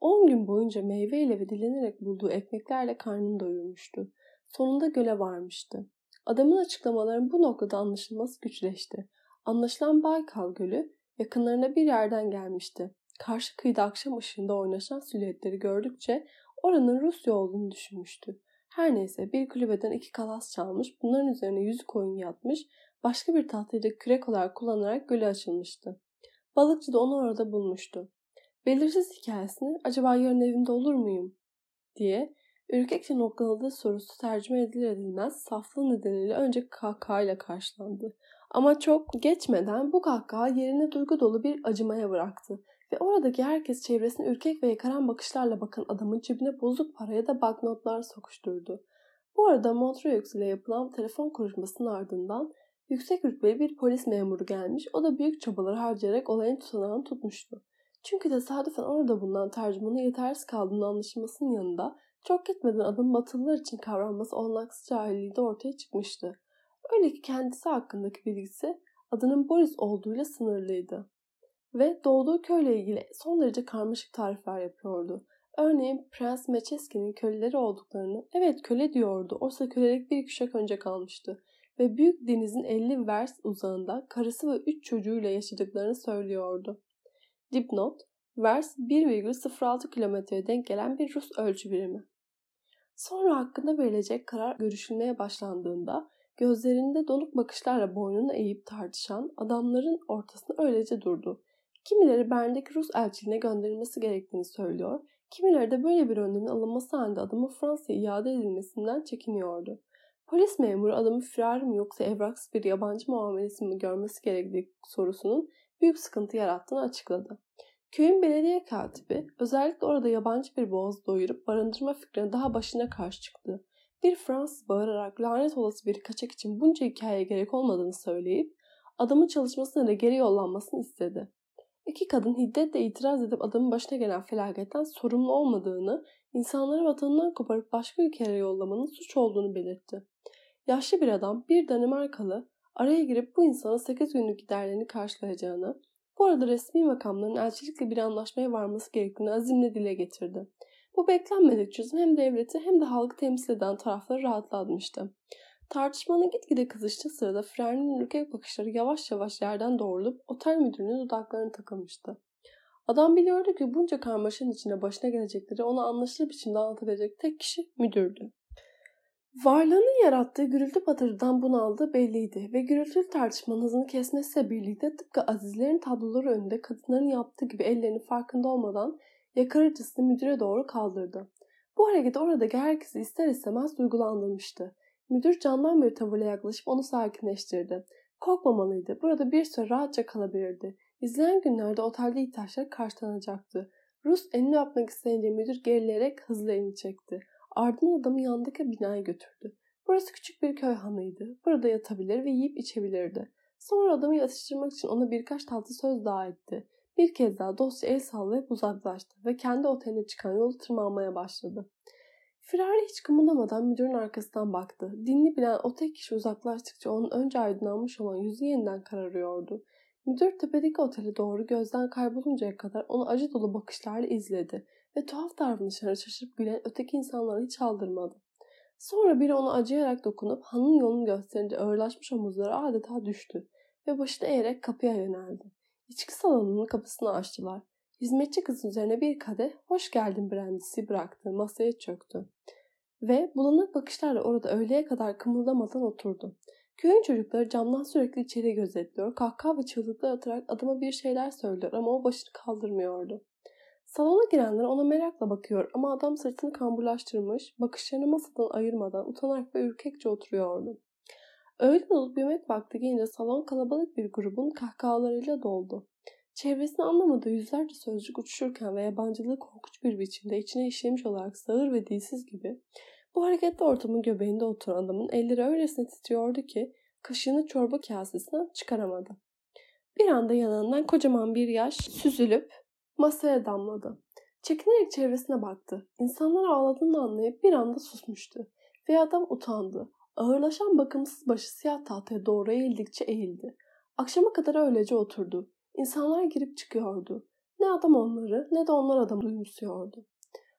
10 gün boyunca meyveyle ve dilenerek bulduğu ekmeklerle karnını doyurmuştu. Sonunda göle varmıştı. Adamın açıklamalarının bu noktada anlaşılması güçleşti. Anlaşılan Baykal Gölü yakınlarına bir yerden gelmişti. Karşı kıyıda akşam ışığında oynaşan silüetleri gördükçe oranın Rusya olduğunu düşünmüştü. Her neyse bir kulübeden iki kalas çalmış, bunların üzerine yüzü koyun yatmış, başka bir tahtayı da kürek olarak kullanarak göle açılmıştı. Balıkçı da onu orada bulmuştu. Belirsiz hikayesini acaba yarın evimde olur muyum diye ürkekçe noktaladığı sorusu tercüme edilir edilmez saflığı nedeniyle önce kahkahayla karşılandı. Ama çok geçmeden bu kahkaha yerine duygu dolu bir acımaya bıraktı ve oradaki herkes çevresine ürkek ve yakaran bakışlarla bakan adamın cebine bozuk paraya da banknotlar sokuşturdu. Bu arada Montreux ile yapılan telefon konuşmasının ardından yüksek rütbeli bir polis memuru gelmiş. O da büyük çabalar harcayarak olayın tutanağını tutmuştu. Çünkü tesadüfen orada bulunan tercümanı yetersiz kaldığını anlaşılmasının yanında çok gitmeden adım Batılılar için kavranması olanaksız cahilliği de ortaya çıkmıştı. Öyle ki kendisi hakkındaki bilgisi adının Boris olduğuyla sınırlıydı. Ve doğduğu köyle ilgili son derece karmaşık tarifler yapıyordu. Örneğin Prens Meçeski'nin köleleri olduklarını, evet köle diyordu, oysa kölelik bir kuşak önce kalmıştı ve büyük denizin 50 vers uzağında karısı ve 3 çocuğuyla yaşadıklarını söylüyordu. Dipnot, vers 1,06 kilometreye denk gelen bir Rus ölçü birimi. Sonra hakkında verilecek karar görüşülmeye başlandığında gözlerinde donuk bakışlarla boynunu eğip tartışan adamların ortasında öylece durdu. Kimileri Berlin'deki Rus elçiliğine gönderilmesi gerektiğini söylüyor, kimileri de böyle bir önlemin alınması halinde adamın Fransa'ya iade edilmesinden çekiniyordu. Polis memuru adamı firar mı yoksa evraksız bir yabancı muamelesi mi görmesi gerektiği sorusunun büyük sıkıntı yarattığını açıkladı. Köyün belediye katibi özellikle orada yabancı bir boğaz doyurup barındırma fikrine daha başına karşı çıktı. Bir Fransız bağırarak lanet olası bir kaçak için bunca hikayeye gerek olmadığını söyleyip adamın çalışmasına da geri yollanmasını istedi. İki kadın hiddetle itiraz edip adamın başına gelen felaketten sorumlu olmadığını, insanları vatanından koparıp başka ülkelere yollamanın suç olduğunu belirtti. Yaşlı bir adam bir Danimarkalı araya girip bu insana 8 günlük giderlerini karşılayacağını, bu arada resmi makamların elçilikle bir anlaşmaya varması gerektiğini azimle dile getirdi. Bu beklenmedik çözüm hem devleti hem de halkı temsil eden tarafları rahatlatmıştı. Tartışmanın gitgide kızıştığı sırada Fren'in ürkek bakışları yavaş yavaş yerden doğrulup otel müdürünün dudaklarına takılmıştı. Adam biliyordu ki bunca karmaşanın içinde başına gelecekleri ona anlaşılır biçimde anlatabilecek tek kişi müdürdü. Varlığının yarattığı gürültü patırdan bunaldığı belliydi ve gürültülü tartışmanın hızını kesmesiyle birlikte tıpkı azizlerin tabloları önünde kadınların yaptığı gibi ellerini farkında olmadan yakarıcısını müdüre doğru kaldırdı. Bu hareket oradaki herkesi ister istemez duygulandırmıştı. Müdür candan bir tavırla yaklaşıp onu sakinleştirdi. Korkmamalıydı. Burada bir süre rahatça kalabilirdi. İzleyen günlerde otelde ihtiyaçları karşılanacaktı. Rus elini öpmek isteyince müdür gerileyerek hızlı elini çekti. Ardından adamı yanındaki binaya götürdü. Burası küçük bir köy hanıydı. Burada yatabilir ve yiyip içebilirdi. Sonra adamı yatıştırmak için ona birkaç tatlı söz daha etti. Bir kez daha dosya el sallayıp uzaklaştı ve kendi oteline çıkan yolu tırmanmaya başladı. Firari hiç kımıldamadan müdürün arkasından baktı. Dinli bilen o tek kişi uzaklaştıkça onun önce aydınlanmış olan yüzü yeniden kararıyordu. Müdür tepedeki otele doğru gözden kayboluncaya kadar onu acı dolu bakışlarla izledi ve tuhaf davranışlara şaşırıp gülen öteki insanlara hiç aldırmadı. Sonra biri ona acıyarak dokunup hanın yolunu gösterince ağırlaşmış omuzları adeta düştü ve başını eğerek kapıya yöneldi. İçki salonunun kapısını açtılar. Hizmetçi kızın üzerine bir kadeh hoş geldin brandisi bıraktı. Masaya çöktü. Ve bulanık bakışlarla orada öğleye kadar kımıldamadan oturdu. Köyün çocukları camdan sürekli içeri gözetliyor. Kahkaha ve çığlıklar atarak adama bir şeyler söylüyor ama o başını kaldırmıyordu. Salona girenler ona merakla bakıyor ama adam sırtını kamburlaştırmış, bakışlarını masadan ayırmadan utanarak ve ürkekçe oturuyordu. Öğlen olup yemek vakti gelince salon kalabalık bir grubun kahkahalarıyla doldu. Çevresini anlamadığı yüzlerce sözcük uçuşurken ve yabancılığı korkunç bir biçimde içine işlemiş olarak sağır ve dilsiz gibi bu hareketli ortamın göbeğinde oturan adamın elleri öylesine titriyordu ki kaşığını çorba kasesinden çıkaramadı. Bir anda yanından kocaman bir yaş süzülüp masaya damladı. Çekinerek çevresine baktı. İnsanlar ağladığını anlayıp bir anda susmuştu. Ve adam utandı. Ağırlaşan bakımsız başı siyah tahtaya doğru eğildikçe eğildi. Akşama kadar öylece oturdu. İnsanlar girip çıkıyordu. Ne adam onları ne de onlar adamı duyumsuyordu.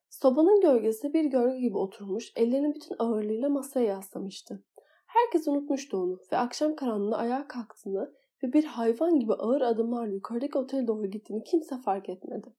Sobanın gölgesi bir gölge gibi oturmuş, ellerini bütün ağırlığıyla masaya yaslamıştı. Herkes unutmuştu onu ve akşam karanlığında ayağa kalktığını ve bir hayvan gibi ağır adımlarla yukarıdaki otele doğru gittiğini kimse fark etmedi.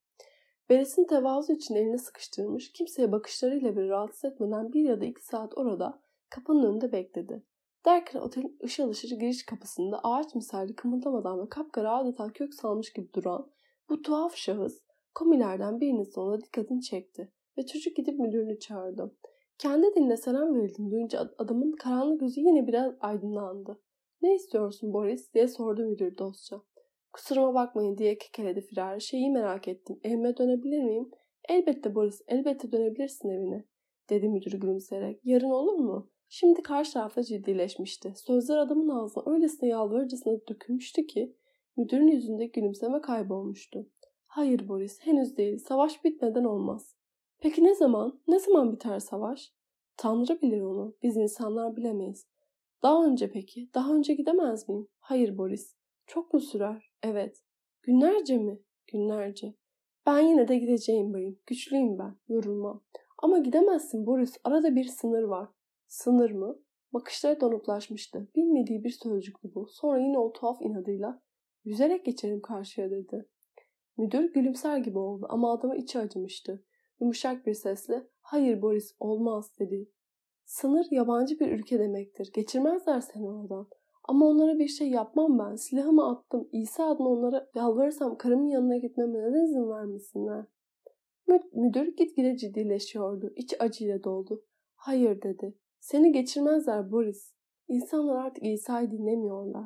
Beres'in tevazu için elini sıkıştırmış, kimseye bakışlarıyla bir rahatsız etmeden bir ya da iki saat orada kapının önünde bekledi. Derken otelin ışıl ışıl giriş kapısında ağaç misali kımıldamadan ve kapkara adeta kök salmış gibi duran bu tuhaf şahıs komilerden birinin sonunda dikkatini çekti ve çocuk gidip müdürünü çağırdı. Kendi diline selam verildiğini duyunca adamın karanlık yüzü yine biraz aydınlandı. Ne istiyorsun Boris diye sordu müdür dostça. Kusuruma bakmayın diye kekeledi Firar. Şeyi merak ettim. Evime dönebilir miyim? Elbette Boris, elbette dönebilirsin evine. Dedi müdür gülümseyerek. Yarın olur mu? Şimdi karşı tarafta ciddileşmişti. Sözler adamın ağzına öylesine yalvarıcısına dökülmüştü ki müdürün yüzündeki gülümseme kaybolmuştu. Hayır Boris, henüz değil. Savaş bitmeden olmaz. Peki ne zaman? Ne zaman biter savaş? Tanrı bilir onu. Biz insanlar bilemeyiz. Daha önce peki? Daha önce gidemez miyim? Hayır Boris. Çok mu sürer? Evet. Günlerce mi? Günlerce. Ben yine de gideceğim bayım. Güçlüyüm ben. Yorulmam. Ama gidemezsin Boris. Arada bir sınır var. Sınır mı? Bakışları donuklaşmıştı. Bilmediği bir sözcüktü bu. Sonra yine o tuhaf inadıyla yüzerek geçerim karşıya dedi. Müdür gülümser gibi oldu ama adama içi acımıştı. Yumuşak bir sesle hayır Boris olmaz dedi. Sınır yabancı bir ülke demektir. Geçirmezler seni oradan. Ama onlara bir şey yapmam ben. Silahımı attım. İsa adına onlara yalvarırsam karımın yanına gitmeme neden izin vermesinler? Müdür gitgide ciddileşiyordu. İçi acıyla doldu. Hayır dedi. Seni geçirmezler Boris. İnsanlar artık İsa'yı dinlemiyorlar.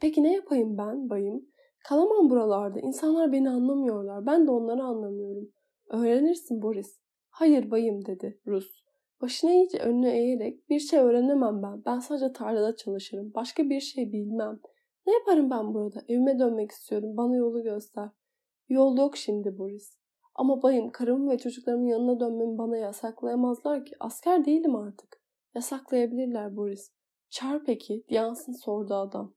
Peki ne yapayım ben bayım? Kalamam buralarda. İnsanlar beni anlamıyorlar. Ben de onları anlamıyorum. Öğrenirsin Boris. Hayır bayım dedi Rus. Başını iyice önüne eğerek bir şey öğrenemem ben. Ben sadece tarlada çalışırım. Başka bir şey bilmem. Ne yaparım ben burada? Evime dönmek istiyorum. Bana yolu göster. Yol yok şimdi Boris. Ama bayım karımın ve çocuklarımın yanına dönmemi bana yasaklayamazlar ki. Asker değilim artık. Yasaklayabilirler Boris. Çağır peki, Diyansın sordu adam.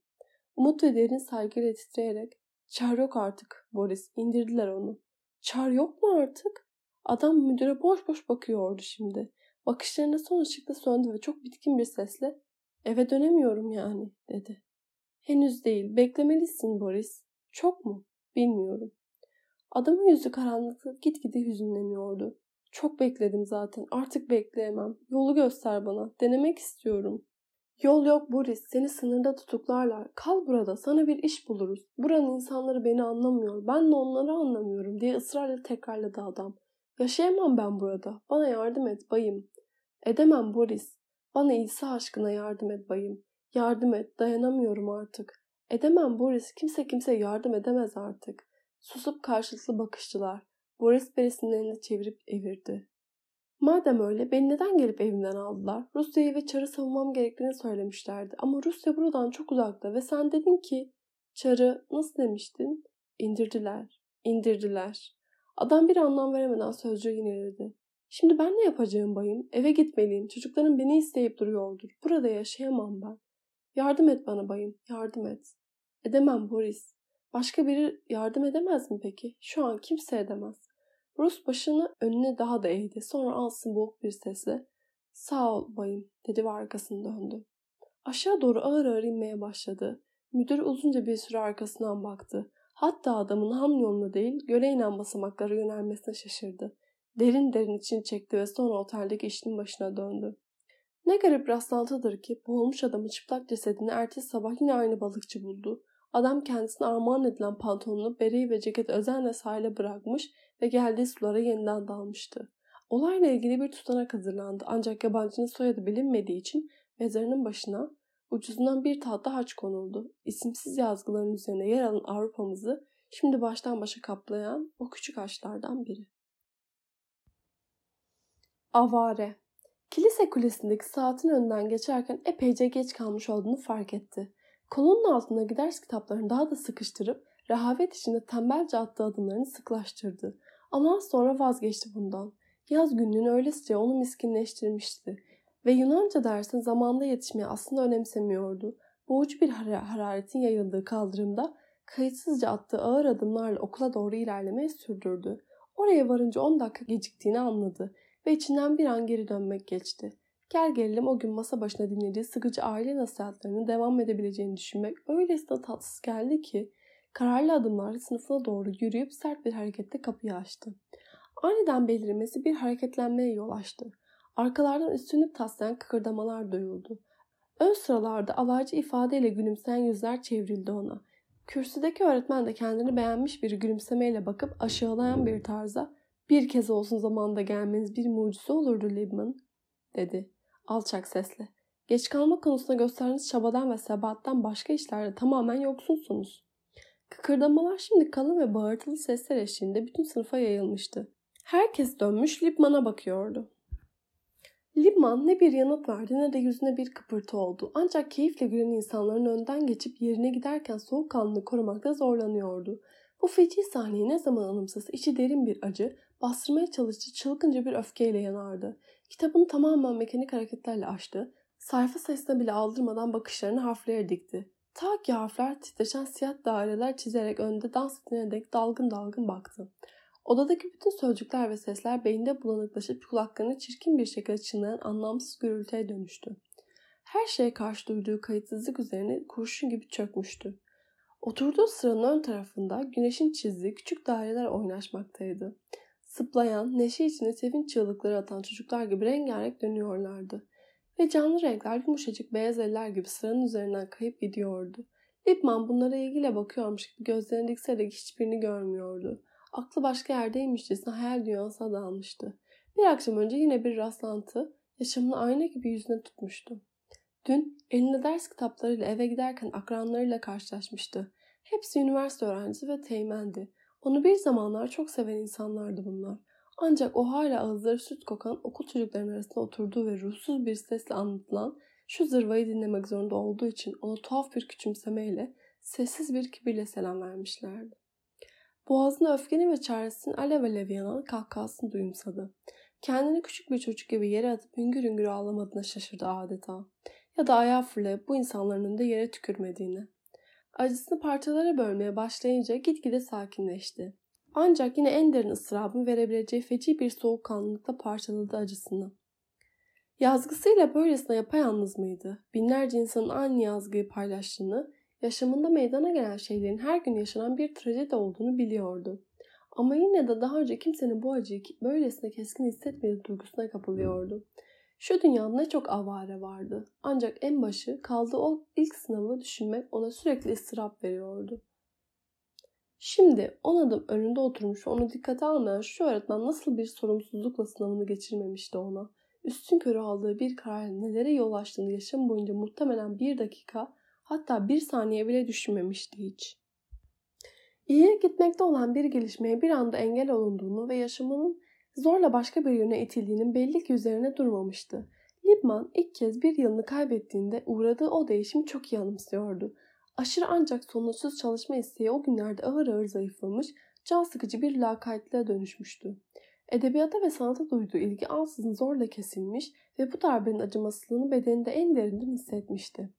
Umut ve derin saygıyla titreyerek Çar yok artık Boris. İndirdiler onu. Çar yok mu artık? Adam müdüre boş boş bakıyordu şimdi. Bakışlarına son ışıkta söndü ve çok bitkin bir sesle eve dönemiyorum yani dedi. Henüz değil. Beklemelisin Boris. Çok mu? Bilmiyorum. Adamın yüzü karanlıkta gitgide hüzünleniyordu. Çok bekledim zaten. Artık bekleyemem. Yolu göster bana. Denemek istiyorum. Yol yok Boris. Seni sınırda tutuklarlar. Kal burada. Sana bir iş buluruz. Buranın insanları beni anlamıyor. Ben de onları anlamıyorum diye ısrarla tekrarladı adam. Yaşayamam ben burada. Bana yardım et bayım. Edemem Boris. Bana İsa aşkına yardım et bayım. Yardım et. Dayanamıyorum artık. Edemem Boris. Kimse kimse yardım edemez artık. Susup karşılıklı bakıştılar. Boris beresinin elini çevirip evirdi. Madem öyle beni neden gelip evimden aldılar? Rusya'yı ve Çar'ı savunmam gerektiğini söylemişlerdi. Ama Rusya buradan çok uzakta ve sen dedin ki Çar'ı nasıl demiştin? İndirdiler. İndirdiler. Adam bir anlam veremeden sözcüğü yineledi. Şimdi ben ne yapacağım bayım? Eve gitmeliyim. Çocuklarım beni isteyip duruyordur. Burada yaşayamam ben. Yardım et bana bayım. Yardım et. Edemem Boris. Başka biri yardım edemez mi peki? Şu an kimse edemez. Rus başını önüne daha da eğdi. Sonra alsın boğuk bir sesle ''Sağ ol bayım'' dedi ve arkasını döndü. Aşağı doğru ağır ağır inmeye başladı. Müdür uzunca bir süre arkasından baktı. Hatta adamın ham yoluna değil göle inen basamaklara yönelmesine şaşırdı. Derin derin için çekti ve sonra oteldeki işinin başına döndü. Ne garip rastlantıdır ki boğulmuş adamı çıplak cesedini ertesi sabah yine aynı balıkçı buldu. Adam kendisine armağan edilen pantolonunu, bereyi ve ceket özenle sahile bırakmış ve geldiği sulara yeniden dalmıştı. Olayla ilgili bir tutanak hazırlandı ancak yabancının soyadı bilinmediği için mezarının başına ucuzundan bir tahta haç konuldu. İsimsiz yazgıların üzerine yer alan Avrupa'mızı şimdi baştan başa kaplayan o küçük haçlardan biri. Avare Kilise kulesindeki saatin önünden geçerken epeyce geç kalmış olduğunu fark etti. Kolunun altındaki ders kitaplarını daha da sıkıştırıp rehavet içinde tembelce attığı adımlarını sıklaştırdı. Ama sonra vazgeçti bundan. Yaz günlüğünü öylesine onu miskinleştirmişti. Ve Yunanca dersin zamanda yetişmeyi aslında önemsemiyordu. Boğucu bir hararetin yayıldığı kaldırımda kayıtsızca attığı ağır adımlarla okula doğru ilerlemeye sürdürdü. Oraya varınca 10 dakika geciktiğini anladı ve içinden bir an geri dönmek geçti. Gel gelelim o gün masa başına dinlediği sıkıcı aile nasihatlerinin devam edebileceğini düşünmek öylesine tatsız geldi ki kararlı adımlarla sınıfına doğru yürüyüp sert bir hareketle kapıyı açtı. Aniden belirmesi bir hareketlenmeye yol açtı. Arkalardan üstünlük taslayan kıkırdamalar duyuldu. Ön sıralarda alaycı ifadeyle gülümseyen yüzler çevrildi ona. Kürsüdeki öğretmen de kendini beğenmiş bir gülümsemeyle bakıp aşağılayan bir tarza bir kez olsun zamanda gelmeniz bir mucize olurdu Libman dedi alçak sesle. Geç kalma konusunda gösterdiğiniz çabadan ve sebattan başka işlerde tamamen yoksunsunuz. Kıkırdamalar şimdi kalın ve bağırtılı sesler eşliğinde bütün sınıfa yayılmıştı. Herkes dönmüş Lipman'a bakıyordu. Lipman ne bir yanıt verdi ne de yüzüne bir kıpırtı oldu. Ancak keyifle gülen insanların önden geçip yerine giderken soğukkanlılığı korumakta zorlanıyordu. Bu feci sahneyi ne zaman anımsası içi derin bir acı, bastırmaya çalıştığı çılgınca bir öfkeyle yanardı. Kitabını tamamen mekanik hareketlerle açtı. Sayfa sayısına bile aldırmadan bakışlarını harflere dikti. Ta ki harfler titreşen siyah daireler çizerek önde dans edene dek dalgın dalgın baktı. Odadaki bütün sözcükler ve sesler beyinde bulanıklaşıp kulaklarına çirkin bir şekilde çınlayan anlamsız gürültüye dönüştü. Her şeye karşı duyduğu kayıtsızlık üzerine kurşun gibi çökmüştü. Oturduğu sıranın ön tarafında güneşin çizdiği küçük daireler oynaşmaktaydı. Sıplayan, neşe içinde sevinç çığlıkları atan çocuklar gibi rengarenk dönüyorlardı. Ve canlı renkler yumuşacık beyaz eller gibi sıranın üzerinden kayıp gidiyordu. Lipman bunlara ilgiyle bakıyormuş gibi gözlerini dikse de hiçbirini görmüyordu. Aklı başka yerdeymişçesine hayal dünyasına dalmıştı. Bir akşam önce yine bir rastlantı yaşamını ayna gibi yüzüne tutmuştu. Dün elinde ders kitaplarıyla eve giderken akranlarıyla karşılaşmıştı. Hepsi üniversite öğrencisi ve teğmendi. Onu bir zamanlar çok seven insanlardı bunlar. Ancak o hala ağızları süt kokan okul çocuklarının arasında oturduğu ve ruhsuz bir sesle anlatılan şu zırvayı dinlemek zorunda olduğu için ona tuhaf bir küçümsemeyle, sessiz bir kibirle selam vermişlerdi. Boğazına öfkenin ve çaresinin alev alev yanan kahkahasını duyumsadı. Kendini küçük bir çocuk gibi yere atıp hüngür hüngür ağlamadığına şaşırdı adeta. Ya da ayağı fırlayıp bu insanların önünde yere tükürmediğini. Acısını parçalara bölmeye başlayınca gitgide sakinleşti. Ancak yine en derin ıstırabın verebileceği feci bir soğukkanlılıkla parçaladı acısını. Yazgısıyla böylesine yapayalnız mıydı? Binlerce insanın aynı yazgıyı paylaştığını, yaşamında meydana gelen şeylerin her gün yaşanan bir trajedi olduğunu biliyordu. Ama yine de daha önce kimsenin bu acıyı böylesine keskin hissetmediği duygusuna kapılıyordu. Şu dünyada ne çok avare vardı. Ancak en başı kaldığı o ilk sınavı düşünmek ona sürekli ıstırap veriyordu. Şimdi on adım önünde oturmuş onu dikkate almayan şu öğretmen nasıl bir sorumsuzlukla sınavını geçirmemişti ona. Üstün körü aldığı bir karar nelere yol açtığını yaşam boyunca muhtemelen bir dakika hatta bir saniye bile düşünmemişti hiç. İyiye gitmekte olan bir gelişmeye bir anda engel olunduğunu ve yaşamının zorla başka bir yöne itildiğinin belli ki üzerine durmamıştı. Liebman ilk kez bir yılını kaybettiğinde uğradığı o değişimi çok iyi anımsıyordu. Aşırı ancak sonuçsuz çalışma isteği o günlerde ağır ağır zayıflamış, can sıkıcı bir lakaytlığa dönüşmüştü. Edebiyata ve sanata duyduğu ilgi ansızın zorla kesilmiş ve bu darbenin acımasızlığını bedeninde en derinden hissetmişti.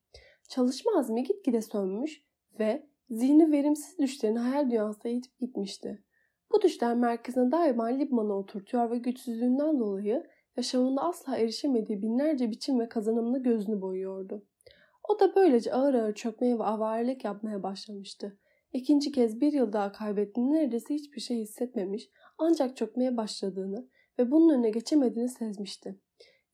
Çalışma azmi gitgide sönmüş ve zihni verimsiz düşlerini hayal dünyasına itip gitmişti. Bu düşler merkezine daima Libman'a oturtuyor ve güçsüzlüğünden dolayı yaşamında asla erişemediği binlerce biçim ve kazanımlı gözünü boyuyordu. O da böylece ağır ağır çökmeye ve avarelik yapmaya başlamıştı. İkinci kez bir yıl daha kaybettiğinde neredeyse hiçbir şey hissetmemiş ancak çökmeye başladığını ve bunun önüne geçemediğini sezmişti.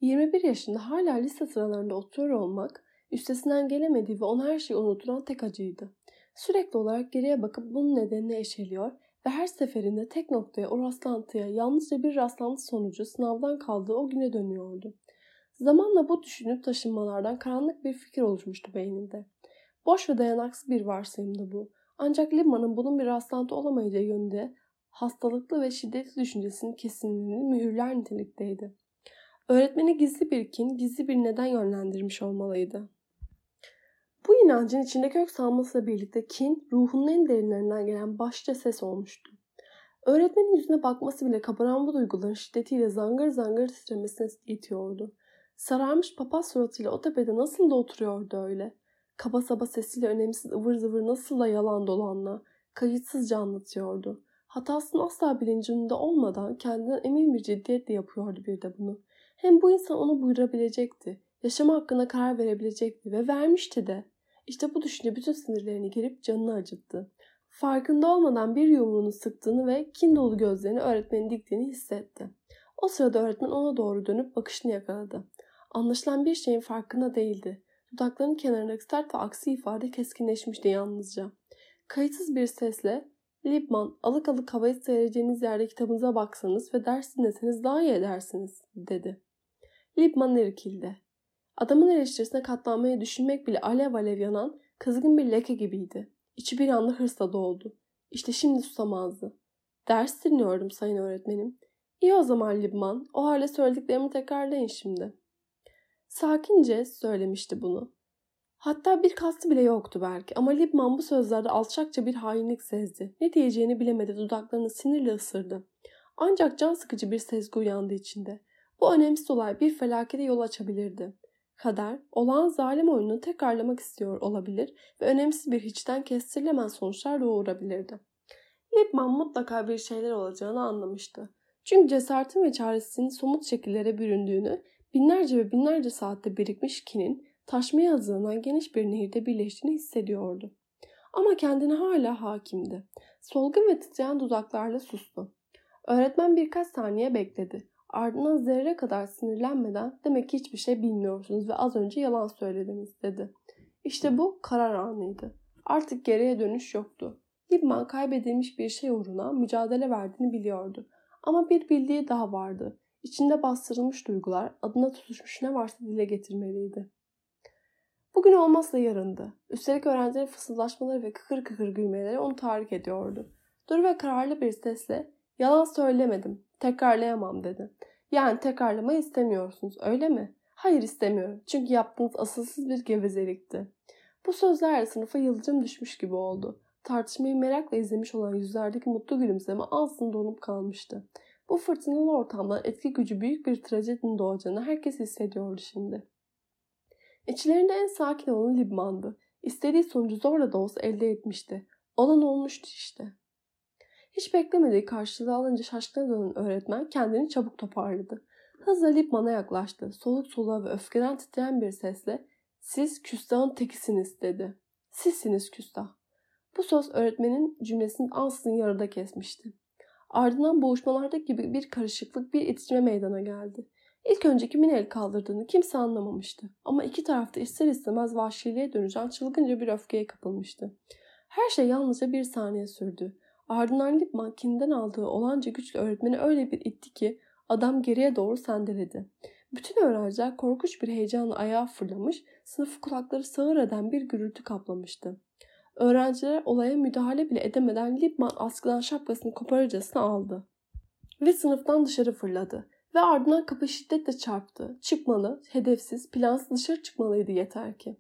21 yaşında hala lise sıralarında oturuyor olmak üstesinden gelemediği ve onu her şeyi unuturan tek acıydı. Sürekli olarak geriye bakıp bunun nedenini eşeliyor ve her seferinde tek noktaya o rastlantıya yalnızca bir rastlantı sonucu sınavdan kaldığı o güne dönüyordu. Zamanla bu düşünüp taşınmalardan karanlık bir fikir oluşmuştu beyninde. Boş ve dayanaksız bir varsayımdı bu. Ancak Liman'ın bunun bir rastlantı olamayacağı yönde hastalıklı ve şiddetli düşüncesinin kesinliğini mühürler nitelikteydi. Öğretmeni gizli bir kin, gizli bir neden yönlendirmiş olmalıydı. Bu inancın içinde kök salmasıyla birlikte kin, ruhunun en derinlerinden gelen başça ses olmuştu. Öğretmenin yüzüne bakması bile kabaran bu duyguların şiddetiyle zangır zangır titremesine itiyordu. Sararmış papaz suratıyla o tepede nasıl da oturuyordu öyle. Kaba saba sesiyle önemsiz ıvır zıvır nasıl da yalan dolanla, kayıtsızca anlatıyordu. Hatasının asla bilincinde olmadan kendinden emin bir ciddiyetle yapıyordu bir de bunu. Hem bu insan onu buyurabilecekti. Yaşama hakkında karar verebilecekti ve vermişti de. İşte bu düşünce bütün sinirlerini girip canını acıttı. Farkında olmadan bir yumruğunu sıktığını ve kin dolu gözlerini öğretmenin diktiğini hissetti. O sırada öğretmen ona doğru dönüp bakışını yakaladı. Anlaşılan bir şeyin farkında değildi. Dudaklarının kenarındaki sert ve aksi ifade keskinleşmişti yalnızca. Kayıtsız bir sesle Liebman alık alık havayı seyredeceğiniz yerde kitabınıza baksanız ve ders dinleseniz daha iyi edersiniz dedi. Liebman irkildi. Adamın eleştirisine katlanmayı düşünmek bile alev alev yanan kızgın bir leke gibiydi. İçi bir anda hırsla doldu. İşte şimdi susamazdı. Ders dinliyordum sayın öğretmenim. İyi o zaman Libman. O halde söylediklerimi tekrarlayın şimdi. Sakince söylemişti bunu. Hatta bir kastı bile yoktu belki ama Libman bu sözlerde alçakça bir hainlik sezdi. Ne diyeceğini bilemedi dudaklarını sinirle ısırdı. Ancak can sıkıcı bir sezgi uyandı içinde. Bu önemsiz olay bir felakete yol açabilirdi. Kader, olağan zalim oyununu tekrarlamak istiyor olabilir ve önemsiz bir hiçten kestirilemez sonuçlar doğurabilirdi. Liebman mutlaka bir şeyler olacağını anlamıştı. Çünkü cesaretin ve çaresinin somut şekillere büründüğünü, binlerce ve binlerce saatte birikmiş kinin taşmaya hazırlanan geniş bir nehirde birleştiğini hissediyordu. Ama kendine hala hakimdi. Solgun ve titreyen dudaklarla sustu. Öğretmen birkaç saniye bekledi. Ardından zerre kadar sinirlenmeden demek ki hiçbir şey bilmiyorsunuz ve az önce yalan söylediniz dedi. İşte bu karar anıydı. Artık geriye dönüş yoktu. Gibman kaybedilmiş bir şey uğruna mücadele verdiğini biliyordu. Ama bir bildiği daha vardı. İçinde bastırılmış duygular adına tutuşmuş ne varsa dile getirmeliydi. Bugün olmazsa yarındı. Üstelik öğrencilerin fısıldaşmaları ve kıkır kıkır gülmeleri onu tahrik ediyordu. Dur ve kararlı bir sesle yalan söylemedim, tekrarlayamam dedi. Yani tekrarlamayı istemiyorsunuz öyle mi? Hayır istemiyorum çünkü yaptığınız asılsız bir gevezelikti. Bu sözlerle sınıfa yıldırım düşmüş gibi oldu. Tartışmayı merakla izlemiş olan yüzlerdeki mutlu gülümseme ansızın donup kalmıştı. Bu fırtınalı ortamdan etki gücü büyük bir trajedinin doğacağını herkes hissediyordu şimdi. İçlerinde en sakin olan Libman'dı. İstediği sonucu zorla da olsa elde etmişti. Olan olmuştu işte. Hiç beklemediği karşılığı alınca şaşkına dönen öğretmen kendini çabuk toparladı. Hızla Lipman'a yaklaştı. Soluk soluğa ve öfkeden titreyen bir sesle ''Siz küstahın tekisiniz'' dedi. ''Sizsiniz küstah.'' Bu söz öğretmenin cümlesinin ansızın yarıda kesmişti. Ardından boğuşmalardaki gibi bir karışıklık, bir itişme meydana geldi. İlk önce kimin el kaldırdığını kimse anlamamıştı. Ama iki tarafta ister istemez vahşiliğe dönüşen çılgınca bir öfkeye kapılmıştı. Her şey yalnızca bir saniye sürdü. Ardından Lipman kinden aldığı olanca güçlü öğretmeni öyle bir itti ki adam geriye doğru sendeledi. Bütün öğrenciler korkunç bir heyecanla ayağa fırlamış, sınıfı kulakları sağır eden bir gürültü kaplamıştı. Öğrenciler olaya müdahale bile edemeden Lipman askıdan şapkasını koparırcasına aldı. Ve sınıftan dışarı fırladı. Ve ardından kapı şiddetle çarptı. Çıkmalı, hedefsiz, plansız dışarı çıkmalıydı yeter ki.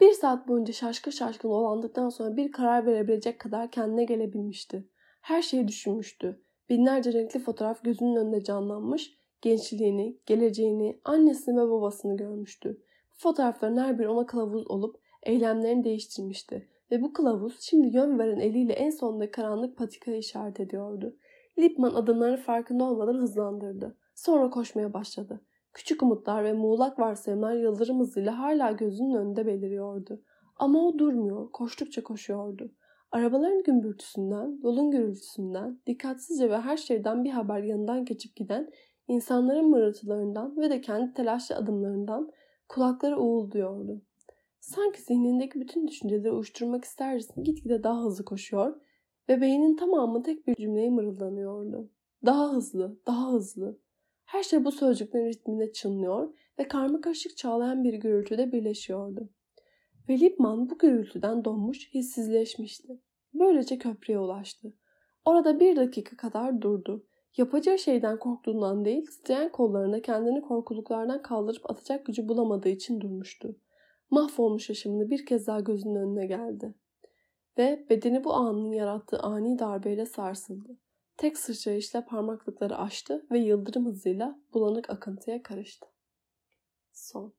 Bir saat boyunca şaşkın şaşkın olandıktan sonra bir karar verebilecek kadar kendine gelebilmişti. Her şeyi düşünmüştü. Binlerce renkli fotoğraf gözünün önünde canlanmış, gençliğini, geleceğini, annesini ve babasını görmüştü. Bu fotoğrafların her biri ona kılavuz olup eylemlerini değiştirmişti ve bu kılavuz şimdi yön veren eliyle en sonunda karanlık patikayı işaret ediyordu. Lipman adımlarını farkında olmadan hızlandırdı. Sonra koşmaya başladı. Küçük umutlar ve muğlak varsayımlar yıldırım hızıyla hala gözünün önünde beliriyordu. Ama o durmuyor, koştukça koşuyordu. Arabaların gümbürtüsünden, yolun gürültüsünden, dikkatsizce ve her şeyden bir haber yanından geçip giden insanların mırıltılarından ve de kendi telaşlı adımlarından kulakları uğulduyordu. Sanki zihnindeki bütün düşünceleri uyuşturmak istercesine gitgide daha hızlı koşuyor ve beynin tamamı tek bir cümleyi mırıldanıyordu. Daha hızlı, daha hızlı. Her şey bu sözcüklerin ritminde çınlıyor ve karma karışık çağlayan bir gürültüde birleşiyordu. Ve Lipman bu gürültüden donmuş, hissizleşmişti. Böylece köprüye ulaştı. Orada bir dakika kadar durdu. Yapacağı şeyden korktuğundan değil, titreyen kollarına kendini korkuluklardan kaldırıp atacak gücü bulamadığı için durmuştu. Mahvolmuş yaşamını bir kez daha gözünün önüne geldi. Ve bedeni bu anın yarattığı ani darbeyle sarsıldı. Tek sıçrayışla parmaklıkları açtı ve yıldırım hızıyla bulanık akıntıya karıştı. Son